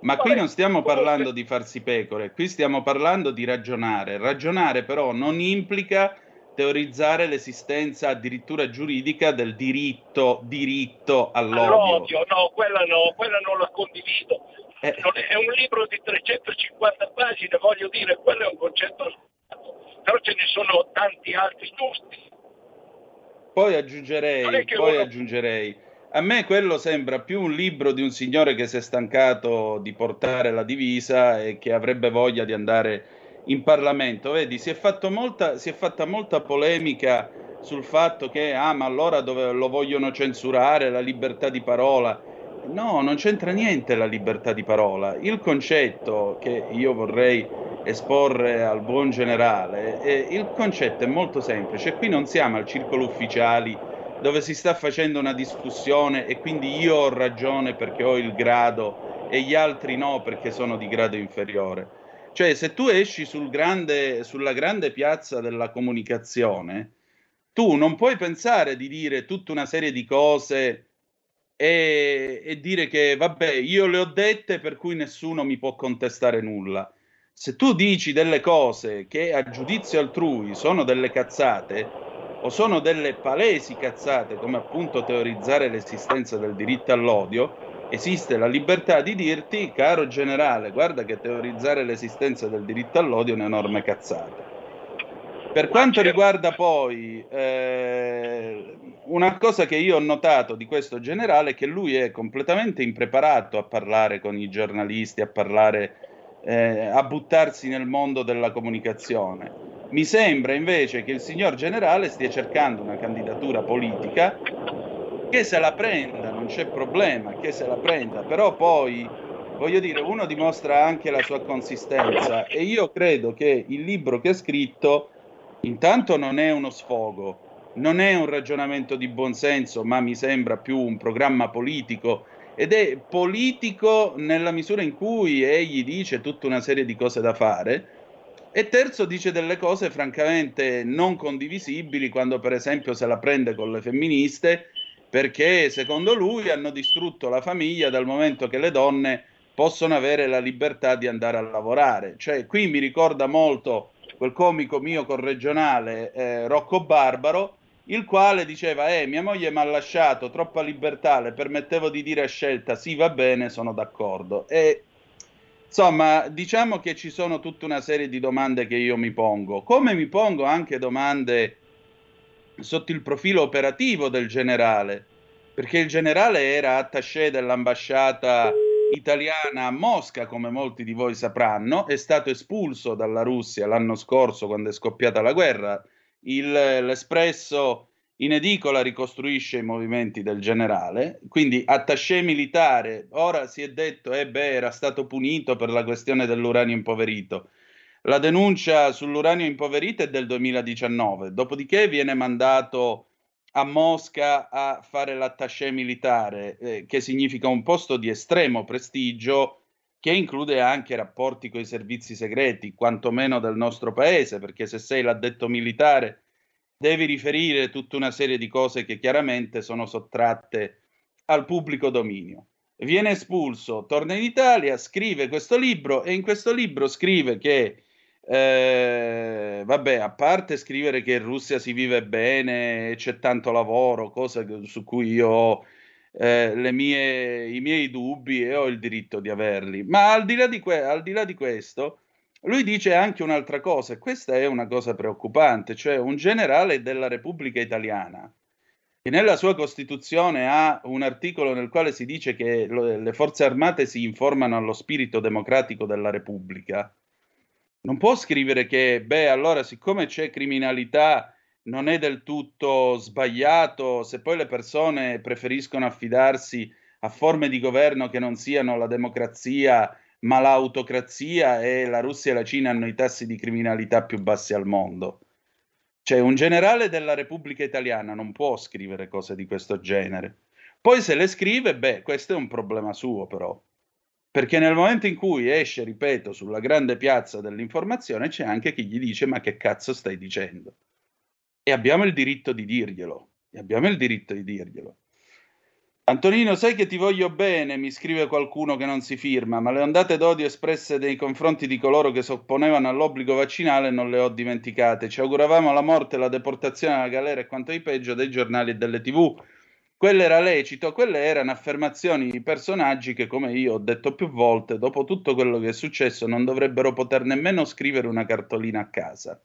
Speaker 2: Ma qui non stiamo parlando di farsi pecore, qui stiamo parlando di ragionare. Ragionare però non implica teorizzare l'esistenza addirittura giuridica del diritto, diritto all'odio.
Speaker 10: All'odio, no, quella no, quella non la condivido.
Speaker 2: Eh.
Speaker 10: È, un libro di 350 pagine, voglio dire, quello è un concetto però ce ne sono tanti altri giusti.
Speaker 2: Poi aggiungerei, poi
Speaker 10: uno-
Speaker 2: aggiungerei, A me quello sembra più un libro di un signore che si è stancato di portare la divisa e che avrebbe voglia di andare in Parlamento. Vedi, si è, molta, si è fatta molta polemica sul fatto che, ah, ma allora dove lo vogliono censurare, la libertà di parola. No, non c'entra niente la libertà di parola. Il concetto che io vorrei esporre al buon generale, è, il concetto è molto semplice. Qui non siamo al circolo ufficiali dove si sta facendo una discussione e quindi io ho ragione perché ho il grado e gli altri no perché sono di grado inferiore. Cioè, se tu esci sul grande, sulla grande piazza della comunicazione, tu non puoi pensare di dire tutta una serie di cose e, e, dire che vabbè, io le ho dette per cui nessuno mi può contestare nulla. Se tu dici delle cose che a giudizio altrui sono delle cazzate o sono delle palesi cazzate, come appunto teorizzare l'esistenza del diritto all'odio, esiste la libertà di dirti, caro generale, guarda che teorizzare l'esistenza del diritto all'odio è un'enorme cazzata. Per quanto riguarda poi eh, una cosa che io ho notato di questo generale è che lui è completamente impreparato a parlare con i giornalisti, a parlare, eh, a buttarsi nel mondo della comunicazione. Mi sembra invece che il signor generale stia cercando una candidatura politica che se la prenda, non c'è problema, che se la prenda, però poi voglio dire, uno dimostra anche la sua consistenza e io credo che il libro che ha scritto intanto non è uno sfogo, non è un ragionamento di buonsenso, ma mi sembra più un programma politico ed è politico nella misura in cui egli dice tutta una serie di cose da fare e terzo dice delle cose francamente non condivisibili quando per esempio se la prende con le femministe perché secondo lui hanno distrutto la famiglia dal momento che le donne possono avere la libertà di andare a lavorare. Cioè qui mi ricorda molto quel comico mio corregionale eh, Rocco Barbaro, il quale diceva, eh, mia moglie mi ha lasciato troppa libertà, le permettevo di dire a scelta, sì, va bene, sono d'accordo. E insomma, diciamo che ci sono tutta una serie di domande che io mi pongo, come mi pongo anche domande sotto il profilo operativo del generale, perché il generale era attaché dell'ambasciata italiana a Mosca, come molti di voi sapranno, è stato espulso dalla Russia l'anno scorso quando è scoppiata la guerra. Il, L'Espresso in edicola ricostruisce i movimenti del generale, quindi attaché militare, ora si è detto, eh beh, era stato punito per la questione dell'uranio impoverito. La denuncia sull'uranio impoverito è del 2019, dopodiché viene mandato a Mosca a fare l'attaché militare, eh, che significa un posto di estremo prestigio che include anche rapporti con i servizi segreti, quantomeno del nostro paese, perché se sei l'addetto militare devi riferire tutta una serie di cose che chiaramente sono sottratte al pubblico dominio. Viene espulso, torna in Italia, scrive questo libro e in questo libro scrive che eh, vabbè, a parte scrivere che in Russia si vive bene, c'è tanto lavoro, cosa su cui io ho eh, mie, i miei dubbi e ho il diritto di averli. Ma al di, là di que- al di là di questo, lui dice anche un'altra cosa, e questa è una cosa preoccupante, cioè un generale della Repubblica Italiana che nella sua Costituzione ha un articolo nel quale si dice che le forze armate si informano allo spirito democratico della Repubblica non può scrivere che, beh, allora siccome c'è criminalità non è del tutto sbagliato se poi le persone preferiscono affidarsi a forme di governo che non siano la democrazia ma l'autocrazia e la Russia e la Cina hanno i tassi di criminalità più bassi al mondo. Cioè un generale della Repubblica Italiana non può scrivere cose di questo genere. Poi se le scrive, beh, questo è un problema suo però. Perché nel momento in cui esce, ripeto, sulla grande piazza dell'informazione, c'è anche chi gli dice: Ma che cazzo stai dicendo? E abbiamo il diritto di dirglielo. E abbiamo il diritto di dirglielo. Antonino, sai che ti voglio bene, mi scrive qualcuno che non si firma, ma le ondate d'odio espresse nei confronti di coloro che si opponevano all'obbligo vaccinale non le ho dimenticate. Ci auguravamo la morte, la deportazione alla galera e quanto di peggio dei giornali e delle tv quello era lecito, quelle erano affermazioni di personaggi che, come io ho detto più volte, dopo tutto quello che è successo, non dovrebbero poter nemmeno scrivere una cartolina a casa.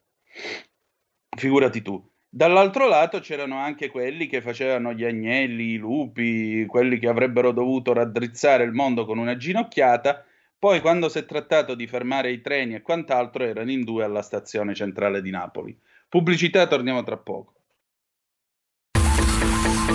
Speaker 2: Figurati tu. Dall'altro lato c'erano anche quelli che facevano gli agnelli, i lupi, quelli che avrebbero dovuto raddrizzare il mondo con una ginocchiata, poi quando si è trattato di fermare i treni e quant'altro erano in due alla stazione centrale di Napoli. Pubblicità, torniamo tra poco.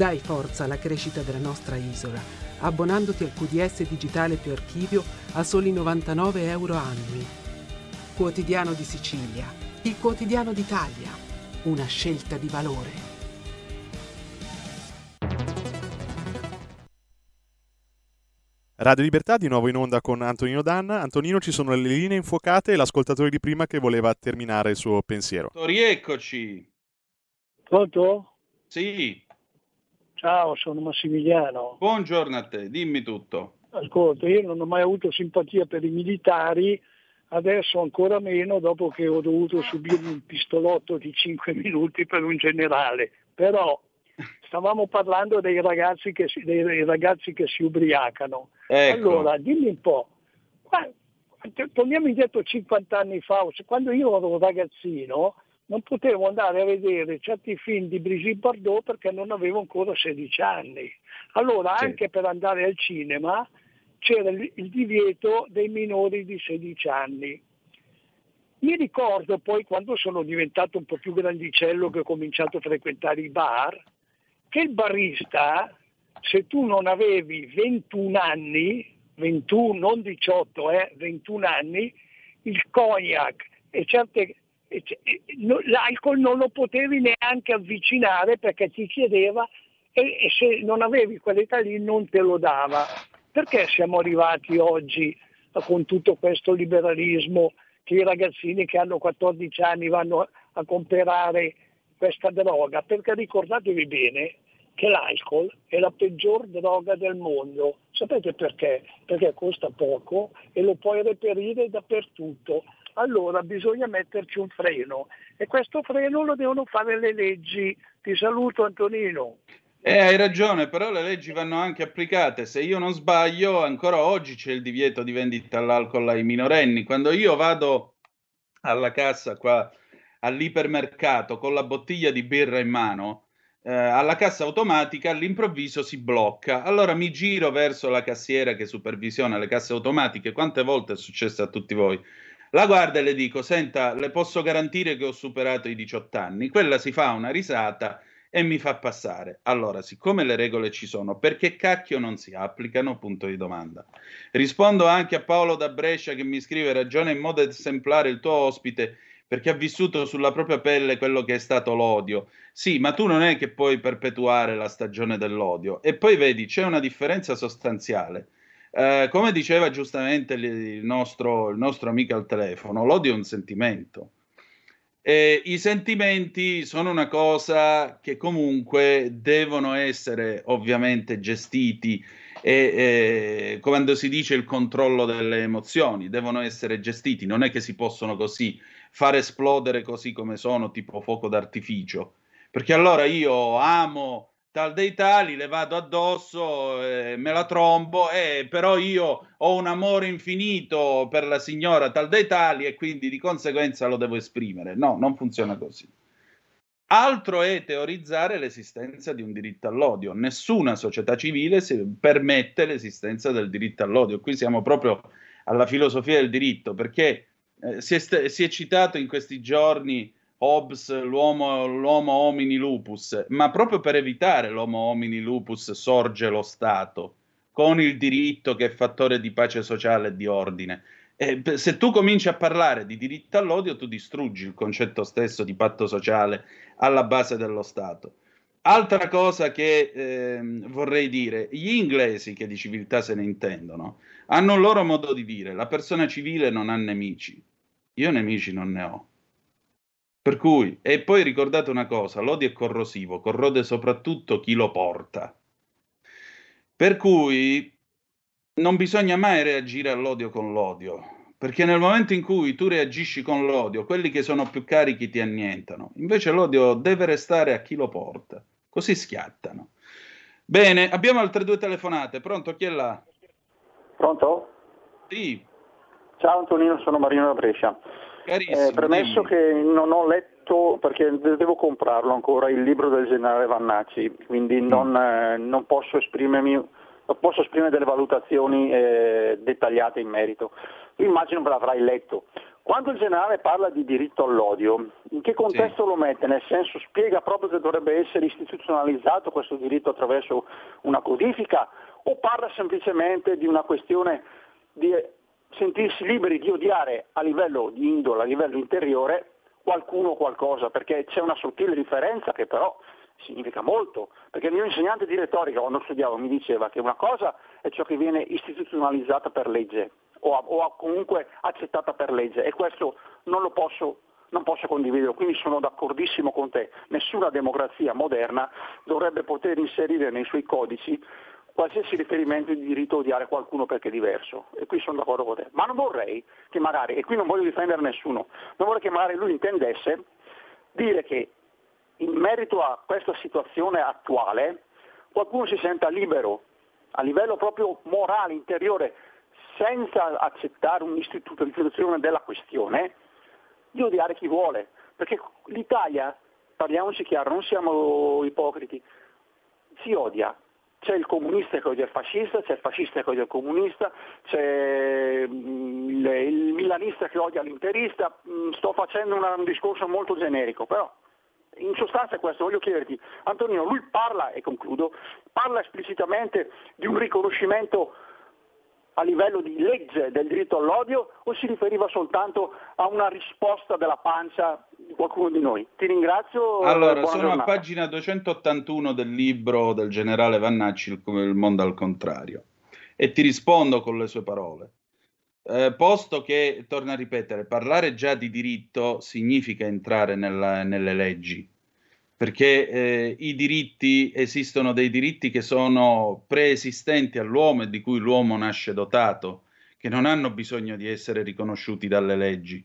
Speaker 11: Dai forza alla crescita della nostra isola, abbonandoti al QDS digitale più archivio a soli 99 euro annui. Quotidiano di Sicilia, il quotidiano d'Italia, una scelta di valore.
Speaker 1: Radio Libertà di nuovo in onda con Antonino Danna. Antonino, ci sono le linee infuocate e l'ascoltatore di prima che voleva terminare il suo pensiero.
Speaker 2: Rieccoci.
Speaker 12: Pronto?
Speaker 2: Sì,
Speaker 12: Ciao, sono Massimiliano.
Speaker 2: buongiorno a te, dimmi tutto.
Speaker 12: Ascolta, io non ho mai avuto simpatia per i militari, adesso ancora meno dopo che ho dovuto subire un pistolotto di 5 minuti per un generale. Però stavamo parlando dei ragazzi che si, dei ragazzi che si ubriacano.
Speaker 2: Ecco.
Speaker 12: Allora, dimmi un po', torniamo indietro 50 anni fa, quando io ero ragazzino, non potevo andare a vedere certi film di Brigitte Bardot perché non avevo ancora 16 anni. Allora,
Speaker 2: Sì.
Speaker 12: anche per andare al cinema c'era il, il divieto dei minori di 16 anni. Mi ricordo poi quando sono diventato un po' più grandicello che ho cominciato a frequentare i bar, che il barista, se tu non avevi 21 anni, 21, non 18, eh, 21 anni, il cognac e certe l'alcol non lo potevi neanche avvicinare perché ti chiedeva e, se non avevi quell'età lì non te lo dava. Perché siamo arrivati oggi eh, con tutto questo liberalismo che i ragazzini che hanno 14 anni vanno a comprare questa droga? Perché ricordatevi bene che l'alcol è la peggior droga del mondo. Sapete perché? Perché costa poco e lo puoi reperire dappertutto. Allora bisogna metterci un freno e questo freno lo devono fare le leggi. Ti saluto Antonino.
Speaker 2: Eh, hai ragione, però le leggi vanno anche applicate. Se io non sbaglio, ancora oggi c'è il divieto di vendita all'alcol ai minorenni. Quando io vado alla cassa qua all'ipermercato con la bottiglia di birra in mano, eh, alla cassa automatica all'improvviso si blocca. Allora mi giro verso la cassiera che supervisiona le casse automatiche. Quante volte è successo a tutti voi? La guarda e le dico: Senta, le posso garantire che ho superato i 18 anni. Quella si fa una risata e mi fa passare. Allora, siccome le regole ci sono, perché cacchio non si applicano? Punto di domanda. Rispondo anche a Paolo da Brescia che mi scrive: Ragione in modo esemplare il tuo ospite perché ha vissuto sulla propria pelle quello che è stato l'odio. Sì, ma tu non è che puoi perpetuare la stagione dell'odio. E poi vedi, c'è una differenza sostanziale. Eh, come diceva giustamente il nostro, il nostro amico al telefono, l'odio è un sentimento. E I sentimenti sono una cosa che comunque devono essere ovviamente gestiti e eh, quando si dice il controllo delle emozioni, devono essere gestiti, non è che si possono così far esplodere così come sono, tipo fuoco d'artificio, perché allora io amo tal dei tali, le vado addosso, eh, me la trombo, eh, però io ho un amore infinito per la signora tal dei tali e quindi di conseguenza lo devo esprimere. No, non funziona così. Altro è teorizzare l'esistenza di un diritto all'odio. Nessuna società civile permette l'esistenza del diritto all'odio. Qui siamo proprio alla filosofia del diritto, perché eh, si, è st- si è citato in questi giorni Hobbes, l'uomo, l'uomo homini lupus, ma proprio per evitare l'uomo homini lupus sorge lo Stato. con il diritto che è fattore di pace sociale e di ordine. E se tu cominci a parlare di diritto all'odio, tu distruggi il concetto stesso di patto sociale alla base dello Stato. Altra cosa che eh, vorrei dire, gli inglesi che di civiltà se ne intendono, hanno un loro modo di dire, la persona civile non ha nemici, io nemici non ne ho. Per cui, e poi ricordate una cosa, l'odio è corrosivo, corrode soprattutto chi lo porta. Per cui non bisogna mai reagire all'odio con l'odio, perché nel momento in cui tu reagisci con l'odio, quelli che sono più carichi ti annientano. Invece l'odio deve restare a chi lo porta, così schiattano. Bene, abbiamo altre due telefonate. Pronto? Chi è là?
Speaker 13: Pronto?
Speaker 2: Sì.
Speaker 13: Ciao Antonino, sono Marino da Brescia. Eh, premesso dimmi. che non ho letto, perché devo comprarlo ancora, il libro del generale Vannacci, quindi mm. non, eh, non, posso esprimermi, non posso esprimere delle valutazioni eh, dettagliate in merito. Immagino che l'avrai letto. Quando il generale parla di diritto all'odio, in che contesto sì. lo mette? Nel senso spiega proprio che dovrebbe essere istituzionalizzato questo diritto attraverso una codifica o parla semplicemente di una questione di sentirsi liberi di odiare a livello di indole, a livello interiore, qualcuno o qualcosa, perché c'è una sottile differenza che però significa molto, perché il mio insegnante di retorica quando studiavo mi diceva che una cosa è ciò che viene istituzionalizzata per legge o, o comunque accettata per legge e questo non lo posso non posso condividere, quindi sono d'accordissimo con te. Nessuna democrazia moderna dovrebbe poter inserire nei suoi codici qualsiasi riferimento di diritto a odiare qualcuno perché è diverso, e qui sono d'accordo con te, ma non vorrei che magari, e qui non voglio difendere nessuno, non vorrei che magari lui intendesse dire che in merito a questa situazione attuale qualcuno si senta libero a livello proprio morale, interiore, senza accettare un'istituzionalizzazione della questione, di odiare chi vuole, perché l'Italia, parliamoci chiaro, non siamo ipocriti, si odia, c'è il comunista che odia il fascista, c'è il fascista che odia il comunista, c'è mm, il, il milanista che odia l'interista, mm, sto facendo una, un discorso molto generico, però in sostanza questo, voglio chiederti, Antonino, lui parla, e concludo, parla esplicitamente di un riconoscimento a livello di legge del diritto all'odio o si riferiva soltanto a una risposta della pancia qualcuno di noi? Ti ringrazio.
Speaker 2: Allora, sono giornata. a pagina 281 del libro del generale Vannacci, Il, il mondo al contrario, e ti rispondo con le sue parole. Eh, posto che, torno a ripetere, parlare già di diritto significa entrare nella, nelle leggi perché eh, i diritti esistono dei diritti che sono preesistenti all'uomo e di cui l'uomo nasce dotato, che non hanno bisogno di essere riconosciuti dalle leggi.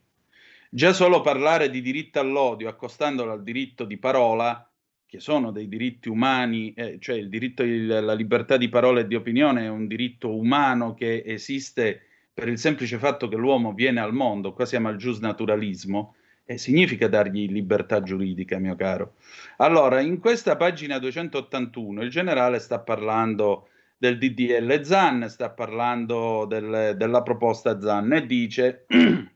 Speaker 2: Già solo parlare di diritto all'odio, accostandolo al diritto di parola, che sono dei diritti umani, eh, cioè il diritto alla libertà di parola e di opinione è un diritto umano che esiste per il semplice fatto che l'uomo viene al mondo, qua siamo al giusnaturalismo, e significa dargli libertà giuridica, mio caro. Allora, in questa pagina 281 il generale sta parlando del DDL ZAN, sta parlando del, della proposta ZAN e dice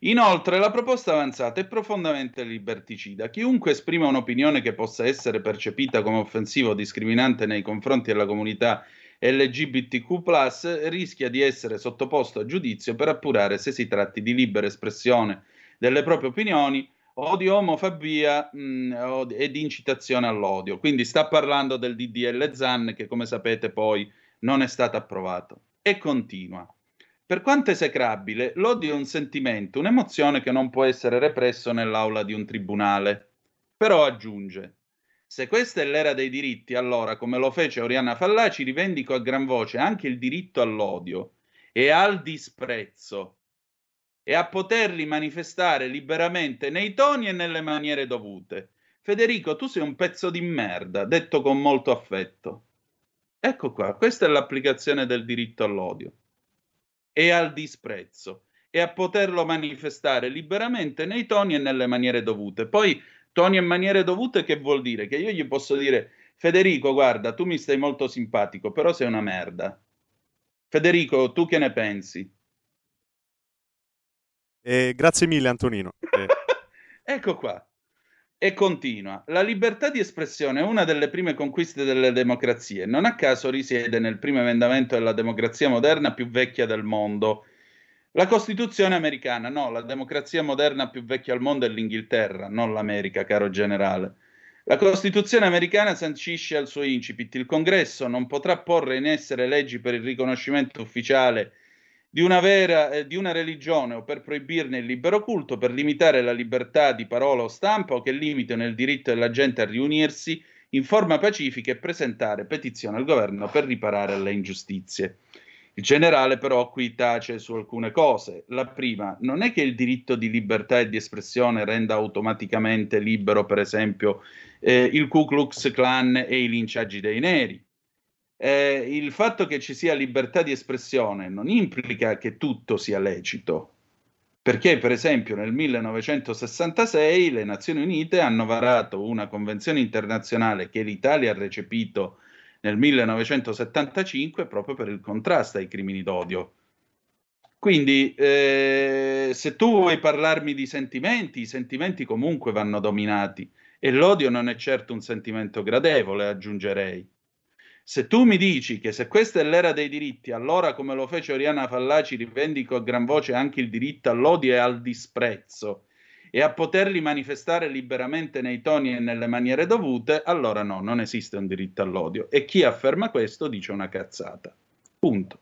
Speaker 2: Inoltre, la proposta avanzata è profondamente liberticida. Chiunque esprima un'opinione che possa essere percepita come offensiva o discriminante nei confronti della comunità LGBTQ, rischia di essere sottoposto a giudizio per appurare se si tratti di libera espressione delle proprie opinioni o di omofobia mh, e di incitazione all'odio. Quindi sta parlando del DDL ZAN che come sapete poi non è stato approvato. E continua. Per quanto esecrabile, l'odio è un sentimento, un'emozione che non può essere represso nell'aula di un tribunale. Però aggiunge, se questa è l'era dei diritti, allora, come lo fece Oriana Fallaci, rivendico a gran voce anche il diritto all'odio e al disprezzo e a poterli manifestare liberamente nei toni e nelle maniere dovute. Federico, tu sei un pezzo di merda, detto con molto affetto. Ecco qua, questa è l'applicazione del diritto all'odio e al disprezzo e a poterlo manifestare liberamente nei toni e nelle maniere dovute. Poi toni e maniere dovute che vuol dire? Che io gli posso dire Federico, guarda, tu mi stai molto simpatico, però sei una merda. Federico, tu che ne pensi?
Speaker 1: Eh, grazie mille Antonino. Eh.
Speaker 2: ecco qua. E continua. La libertà di espressione è una delle prime conquiste delle democrazie. Non a caso risiede nel primo emendamento della democrazia moderna più vecchia del mondo. La Costituzione americana, no, la democrazia moderna più vecchia al mondo è l'Inghilterra, non l'America, caro generale. La Costituzione americana sancisce al suo incipit il Congresso non potrà porre in essere leggi per il riconoscimento ufficiale di una, vera, eh, di una religione o per proibirne il libero culto, per limitare la libertà di parola o stampa o che limitino il diritto della gente a riunirsi in forma pacifica e presentare petizione al governo per riparare alle ingiustizie. Il generale però qui tace su alcune cose. La prima, non è che il diritto di libertà e di espressione renda automaticamente libero, per esempio, eh, il Ku Klux Klan e i linciaggi dei neri eh, il fatto che ci sia libertà di espressione non implica che tutto sia lecito, perché per esempio nel 1966 le Nazioni Unite hanno varato una convenzione internazionale che l'Italia ha recepito nel 1975 proprio per il contrasto ai crimini d'odio. Quindi, eh, se tu vuoi parlarmi di sentimenti, i sentimenti comunque vanno dominati e l'odio non è certo un sentimento gradevole, aggiungerei. Se tu mi dici che se questa è l'era dei diritti, allora come lo fece Oriana Fallaci rivendico a gran voce anche il diritto all'odio e al disprezzo e a poterli manifestare liberamente nei toni e nelle maniere dovute, allora no, non esiste un diritto all'odio. E chi afferma questo dice una cazzata. Punto.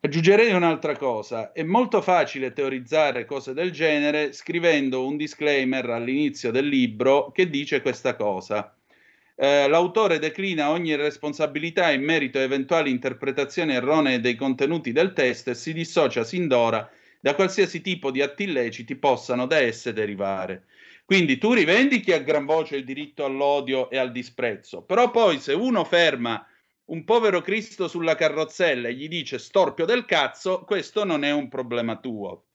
Speaker 2: Aggiungerei un'altra cosa, è molto facile teorizzare cose del genere scrivendo un disclaimer all'inizio del libro che dice questa cosa eh, l'autore declina ogni responsabilità in merito a eventuali interpretazioni erronee dei contenuti del testo e si dissocia sin d'ora da qualsiasi tipo di atti illeciti possano da esse derivare. Quindi tu rivendichi a gran voce il diritto all'odio e al disprezzo, però poi se uno ferma un povero Cristo sulla carrozzella e gli dice storpio del cazzo, questo non è un problema tuo.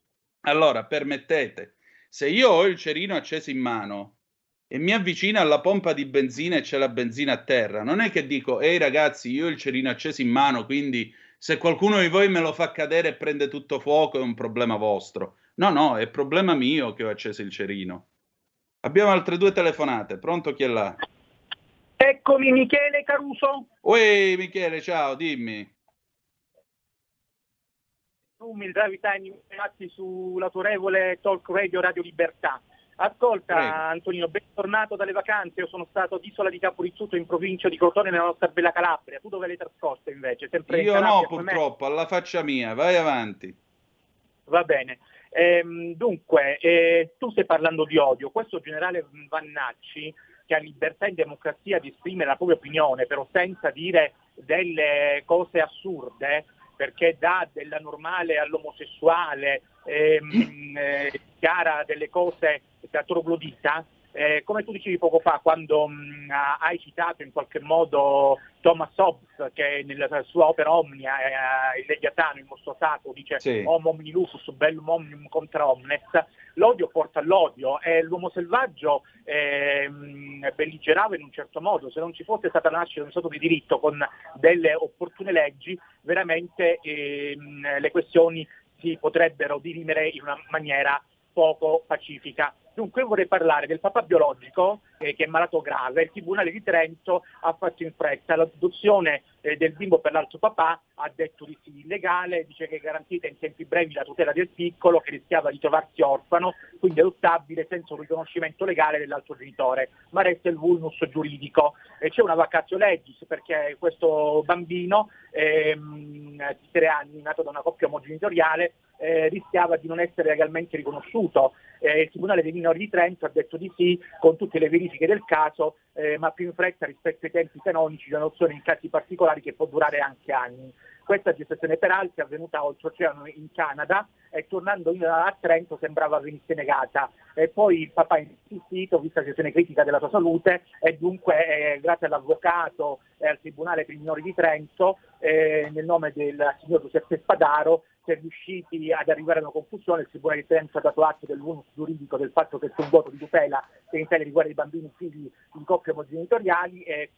Speaker 2: Allora, permettete, se io ho il cerino acceso in mano e mi avvicino alla pompa di benzina e c'è la benzina a terra. Non è che dico, ehi ragazzi, io ho il cerino acceso in mano, quindi se qualcuno di voi me lo fa cadere e prende tutto fuoco è un problema vostro. No, no, è problema mio che ho acceso il cerino. Abbiamo altre due telefonate. Pronto chi è là?
Speaker 14: Eccomi Michele Caruso.
Speaker 2: Ui Michele, ciao, dimmi.
Speaker 14: Tu mi davi time sull'autorevole Talk Radio Radio Libertà. Ascolta Prego. Antonino, bentornato dalle vacanze, io sono stato ad Isola di Caporizzuto in provincia di Crotone nella nostra bella Calabria, tu dove l'hai trascorso invece?
Speaker 2: Sempre io no purtroppo, alla faccia mia, vai avanti.
Speaker 14: Va bene, ehm, dunque eh, tu stai parlando di odio, questo generale Vannacci che ha libertà e democrazia di esprimere la propria opinione, però senza dire delle cose assurde, perché dà della normale all'omosessuale, ehm, eh, chiara delle cose da troglodita, eh, come tu dicevi poco fa, quando mh, hai citato in qualche modo Thomas Hobbes, che nella sua opera Omnia, eh, il Leviatano, il mostro sacro, dice sì. Homo omni lupus, bellum omnium contra omnes, l'odio porta all'odio e l'uomo selvaggio eh, belligerava in un certo modo, se non ci fosse stata la nascita di un Stato di diritto con delle opportune leggi, veramente ehm, le questioni si potrebbero dirimere in una maniera poco pacifica. Dunque vorrei parlare del papà biologico eh, che è malato grave. Il Tribunale di Trento ha fatto in fretta l'adozione eh, del bimbo per l'altro papà, ha detto di sì illegale, dice che è garantita in tempi brevi la tutela del piccolo che rischiava di trovarsi orfano, quindi adottabile senza un riconoscimento legale dell'altro genitore, ma resta il vulnus giuridico. E c'è una vacatio legis perché questo bambino ehm, di tre anni, nato da una coppia omogenitoriale, eh, rischiava di non essere legalmente riconosciuto. Eh, il Tribunale dei minori di Trento ha detto di sì con tutte le verifiche del caso, eh, ma più in fretta rispetto ai tempi canonici di adozione in casi particolari che può durare anche anni. Questa gestazione peraltro è avvenuta oltreoceano in Canada e tornando a Trento sembrava venisse negata. E poi il papà ha insistito, vista la situazione critica della sua salute, e dunque eh, grazie all'avvocato e al Tribunale per i minori di Trento, eh, nel nome del signor Giuseppe Spadaro, si riusciti ad arrivare a una Trento ha dato atto dell'unus giuridico del fatto che c'è un voto di tutela che in Italia riguarda i bambini figli di coppie omogenitoriali e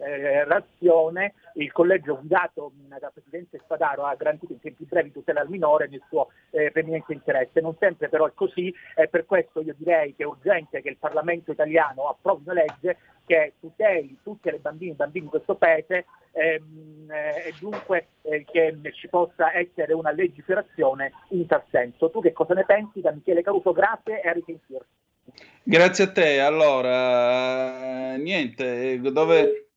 Speaker 14: eh, razione il collegio guidato da Presidente Spadaro ha garantito in tempi brevi tutela al minore nel suo eh, preminente interesse. Non sempre però è così, e per questo io direi che è urgente che il Parlamento italiano approvi una legge che tuteli tutte le bambine e bambini di questo paese ehm, eh, e dunque eh, che ci possa essere una legiferazione in tal senso. Tu che cosa ne pensi da Michele Caruso? Grazie e a risentirci.
Speaker 2: Grazie a te. Allora, niente, dove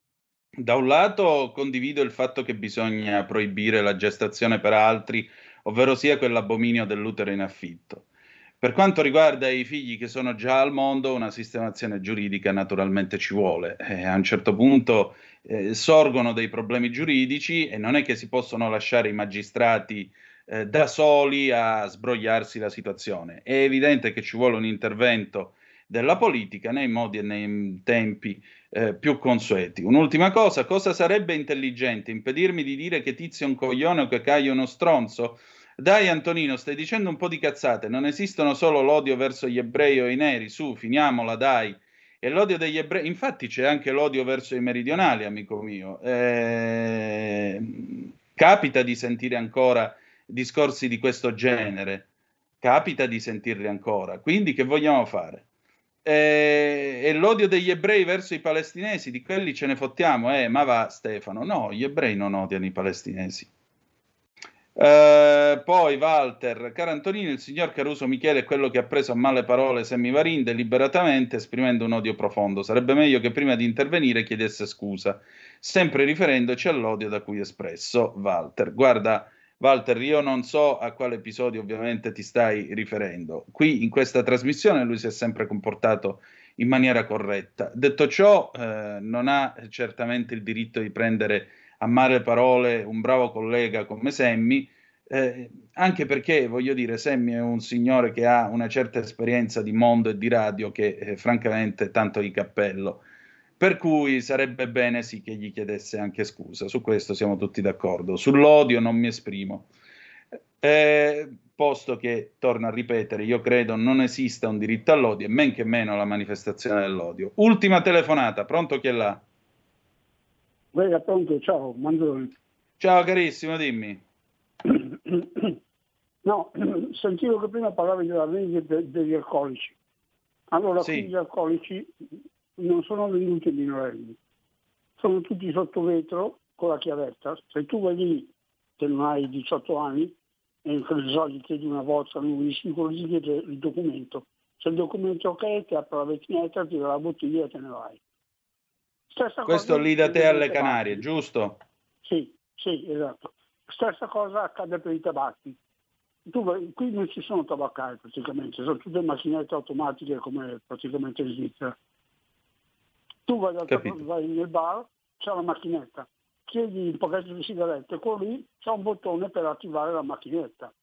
Speaker 2: da un lato condivido il fatto che bisogna proibire la gestazione per altri, ovvero sia quell'abominio dell'utero in affitto. Per quanto riguarda i figli che sono già al mondo, una sistemazione giuridica naturalmente ci vuole. Eh, a un certo punto eh, sorgono dei problemi giuridici e non è che si possono lasciare i magistrati eh, da soli a sbrogliarsi la situazione. È evidente che ci vuole un intervento della politica nei modi e nei tempi eh, più consueti. Un'ultima cosa, cosa sarebbe intelligente? Impedirmi di dire che Tizio è un coglione o che Caio è uno stronzo? Dai Antonino, stai dicendo un po' di cazzate, non esistono solo l'odio verso gli ebrei o i neri, su, finiamola, dai. E l'odio degli ebrei, infatti c'è anche l'odio verso i meridionali, amico mio. Eh, capita di sentire ancora discorsi di questo genere, capita di sentirli ancora, quindi che vogliamo fare? Eh, e l'odio degli ebrei verso i palestinesi, di quelli ce ne fottiamo, eh, ma va Stefano, no, gli ebrei non odiano i palestinesi. Eh, poi Walter, caro Antonino, il signor Caruso Michele è quello che ha preso a male parole Semivarin deliberatamente esprimendo un odio profondo. Sarebbe meglio che prima di intervenire chiedesse scusa, sempre riferendoci all'odio da cui è espresso Walter. Guarda, Walter, io non so a quale episodio ovviamente ti stai riferendo. Qui in questa trasmissione lui si è sempre comportato in maniera corretta. Detto ciò, eh, non ha certamente il diritto di prendere a male parole un bravo collega come Semmi, eh, anche perché voglio dire, Semmi è un signore che ha una certa esperienza di mondo e di radio che eh, francamente tanto di cappello. Per cui sarebbe bene sì che gli chiedesse anche scusa, su questo siamo tutti d'accordo. Sull'odio non mi esprimo. Eh, posto che, torno a ripetere, io credo non esista un diritto all'odio e men che meno la manifestazione dell'odio. Ultima telefonata, pronto chi è là?
Speaker 15: Guarda, pronto, ciao, Manzoni.
Speaker 2: Ciao carissimo, dimmi.
Speaker 15: No, sentivo che prima parlavi della vendita degli alcolici. Allora,
Speaker 2: sì.
Speaker 15: gli alcolici non sono venduti ai minorenni, sono tutti sotto vetro con la chiavetta. Se tu vai lì che non hai 18 anni e gli chiedi una volta, non gli gli chiede il documento. Se il documento è ok, ti apre la vettinetta, ti dà la bottiglia e te ne vai.
Speaker 2: Stessa Questo lì da te alle Canarie, giusto?
Speaker 15: Sì, sì, esatto. Stessa cosa accade per i tabacchi. Tu, qui non ci sono tabaccari praticamente, sono tutte macchinette automatiche come praticamente in Svizzera. Tu vai, dal, vai nel bar, c'è la macchinetta, chiedi un pacchetto di sigarette, quello lì c'è un bottone per attivare la macchinetta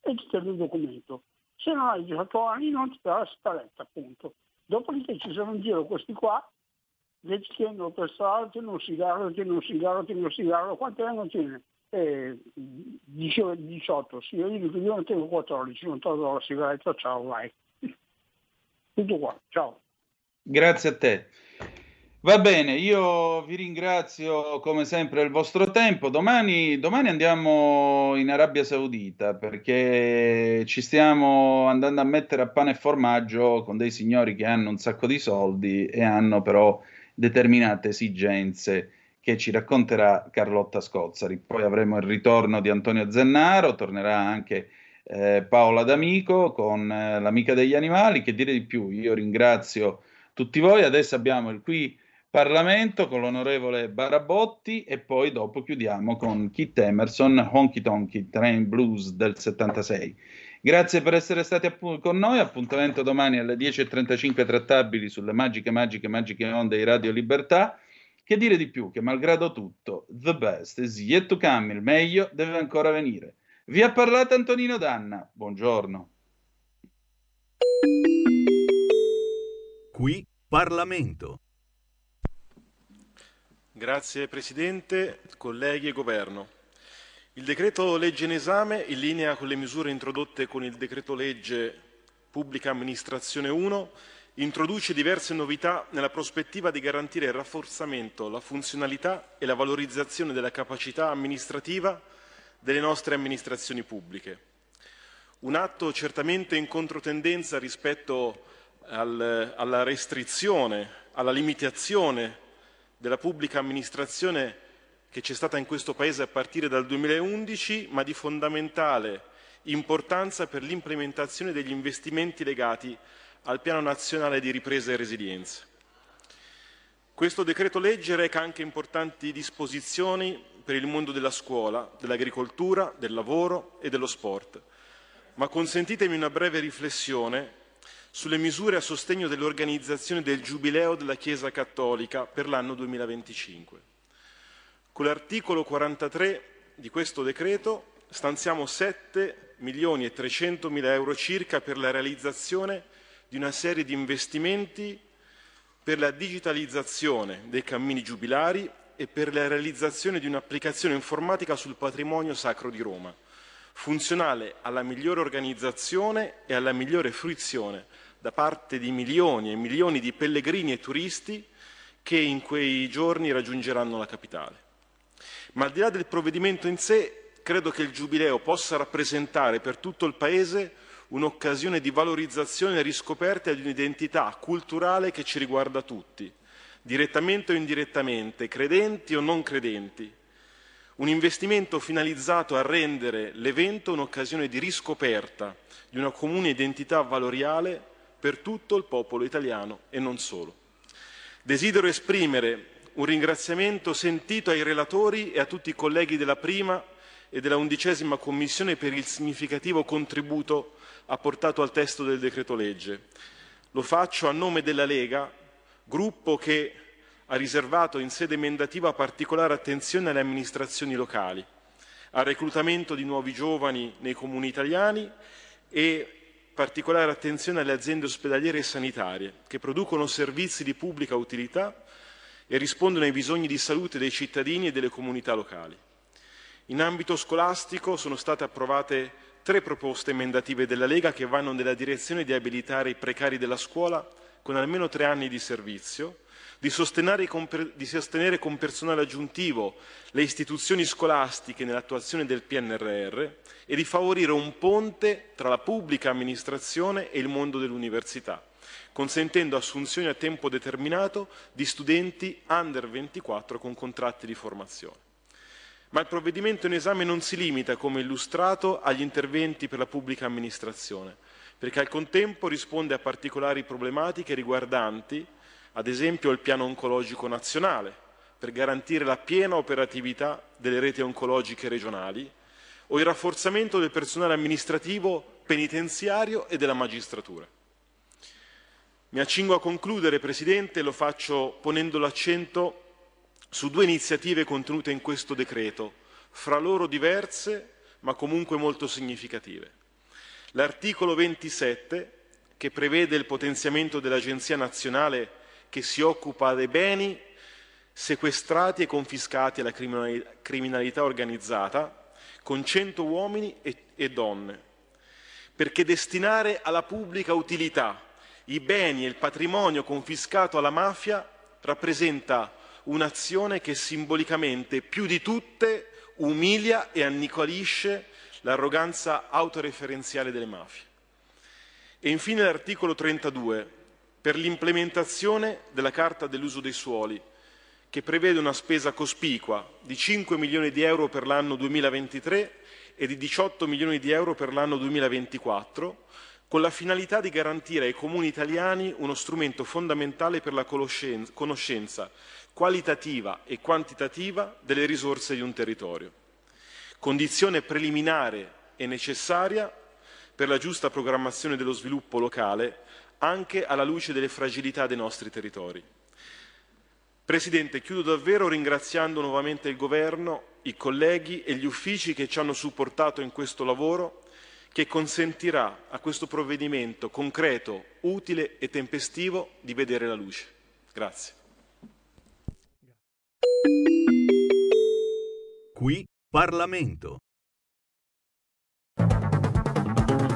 Speaker 15: e ti tieni il documento. Se non hai 18 anni non ti dà la sigaretta, appunto. Dopodiché ci sono in giro questi qua che ci chiedono per strada, tieni un cigarro, tieni un cigarro, tieni un cigarro, quanti anni tiene? Eh, 18, sì, io dico io non tengo 14, non tolgo la sigaretta, ciao, vai. Tutto qua, ciao.
Speaker 2: Grazie a te. Va bene, io vi ringrazio come sempre il vostro tempo. Domani, domani, andiamo in Arabia Saudita perché ci stiamo andando a mettere a pane e formaggio con dei signori che hanno un sacco di soldi e hanno però determinate esigenze che ci racconterà Carlotta Scozzari. Poi avremo il ritorno di Antonio Zennaro, tornerà anche eh, Paola D'Amico con eh, l'amica degli animali. Che dire di più? Io ringrazio tutti voi. Adesso abbiamo il qui Parlamento con l'onorevole Barabotti e poi dopo chiudiamo con Kit Emerson, Honky Tonky Train Blues del 76. Grazie per essere stati app- con noi. Appuntamento domani alle 10.35 trattabili sulle magiche, magiche, magiche onde di Radio Libertà. Che dire di più? Che malgrado tutto, the best is yet to come, il meglio deve ancora venire. Vi ha parlato Antonino Danna. Buongiorno.
Speaker 16: Qui Parlamento.
Speaker 17: Grazie Presidente, colleghi e Governo. Il decreto legge in esame, in linea con le misure introdotte con il decreto legge Pubblica Amministrazione 1, introduce diverse novità nella prospettiva di garantire il rafforzamento, la funzionalità e la valorizzazione della capacità amministrativa delle nostre amministrazioni pubbliche. Un atto certamente in controtendenza rispetto al, alla restrizione, alla limitazione della pubblica amministrazione che c'è stata in questo Paese a partire dal 2011, ma di fondamentale importanza per l'implementazione degli investimenti legati al Piano Nazionale di Ripresa e Resilienza. Questo decreto legge reca anche importanti disposizioni per il mondo della scuola, dell'agricoltura, del lavoro e dello sport. Ma consentitemi una breve riflessione sulle misure a sostegno dell'organizzazione del Giubileo della Chiesa Cattolica per l'anno 2025. Con l'articolo 43 di questo decreto stanziamo 7 milioni e 300 mila euro circa per la realizzazione di una serie di investimenti per la digitalizzazione dei cammini giubilari e per la realizzazione di un'applicazione informatica sul patrimonio sacro di Roma, funzionale alla migliore organizzazione e alla migliore fruizione da parte di milioni e milioni di pellegrini e turisti che in quei giorni raggiungeranno la capitale. Ma al di là del provvedimento in sé, credo che il Giubileo possa rappresentare per tutto il Paese un'occasione di valorizzazione e riscoperta di un'identità culturale che ci riguarda tutti, direttamente o indirettamente, credenti o non credenti. Un investimento finalizzato a rendere l'evento un'occasione di riscoperta di una comune identità valoriale per tutto il popolo italiano e non solo. Desidero esprimere un ringraziamento sentito ai relatori e a tutti i colleghi della prima e della undicesima Commissione per il significativo contributo apportato al testo del decreto legge. Lo faccio a nome della Lega, gruppo che ha riservato in sede emendativa particolare attenzione alle amministrazioni locali, al reclutamento di nuovi giovani nei comuni italiani e particolare attenzione alle aziende ospedaliere e sanitarie che producono servizi di pubblica utilità e rispondono ai bisogni di salute dei cittadini e delle comunità locali. In ambito scolastico sono state approvate tre proposte emendative della Lega che vanno nella direzione di abilitare i precari della scuola con almeno tre anni di servizio, di sostenere con, di sostenere con personale aggiuntivo le istituzioni scolastiche nell'attuazione del PNRR e di favorire un ponte tra la pubblica amministrazione e il mondo dell'università, consentendo assunzioni a tempo determinato di studenti under 24 con contratti di formazione. Ma il provvedimento in esame non si limita, come illustrato, agli interventi per la pubblica amministrazione, perché al contempo risponde a particolari problematiche riguardanti, ad esempio, il piano oncologico nazionale, per garantire la piena operatività delle reti oncologiche regionali, o il rafforzamento del personale amministrativo penitenziario e della magistratura. Mi accingo a concludere, Presidente, e lo faccio ponendo l'accento su due iniziative contenute in questo decreto, fra loro diverse ma comunque molto significative. L'articolo 27, che prevede il potenziamento dell'Agenzia nazionale che si occupa dei beni sequestrati e confiscati alla criminalità organizzata, con 100 uomini e, e donne, perché destinare alla pubblica utilità i beni e il patrimonio confiscato alla mafia rappresenta un'azione che simbolicamente più di tutte umilia e annicolisce l'arroganza autoreferenziale delle mafie. E infine l'articolo 32 per l'implementazione della Carta dell'uso dei suoli, che prevede una spesa cospicua di 5 milioni di euro per l'anno 2023 e di 18 milioni di euro per l'anno 2024, con la finalità di garantire ai comuni italiani uno strumento fondamentale per la conoscenza qualitativa e quantitativa delle risorse di un territorio, condizione preliminare e necessaria per la giusta programmazione dello sviluppo locale anche alla luce delle fragilità dei nostri territori. Presidente, chiudo davvero ringraziando nuovamente il Governo, i colleghi e gli uffici che ci hanno supportato in questo lavoro che consentirà a questo provvedimento concreto, utile e tempestivo di vedere la luce. Grazie.
Speaker 5: Qui Parlamento.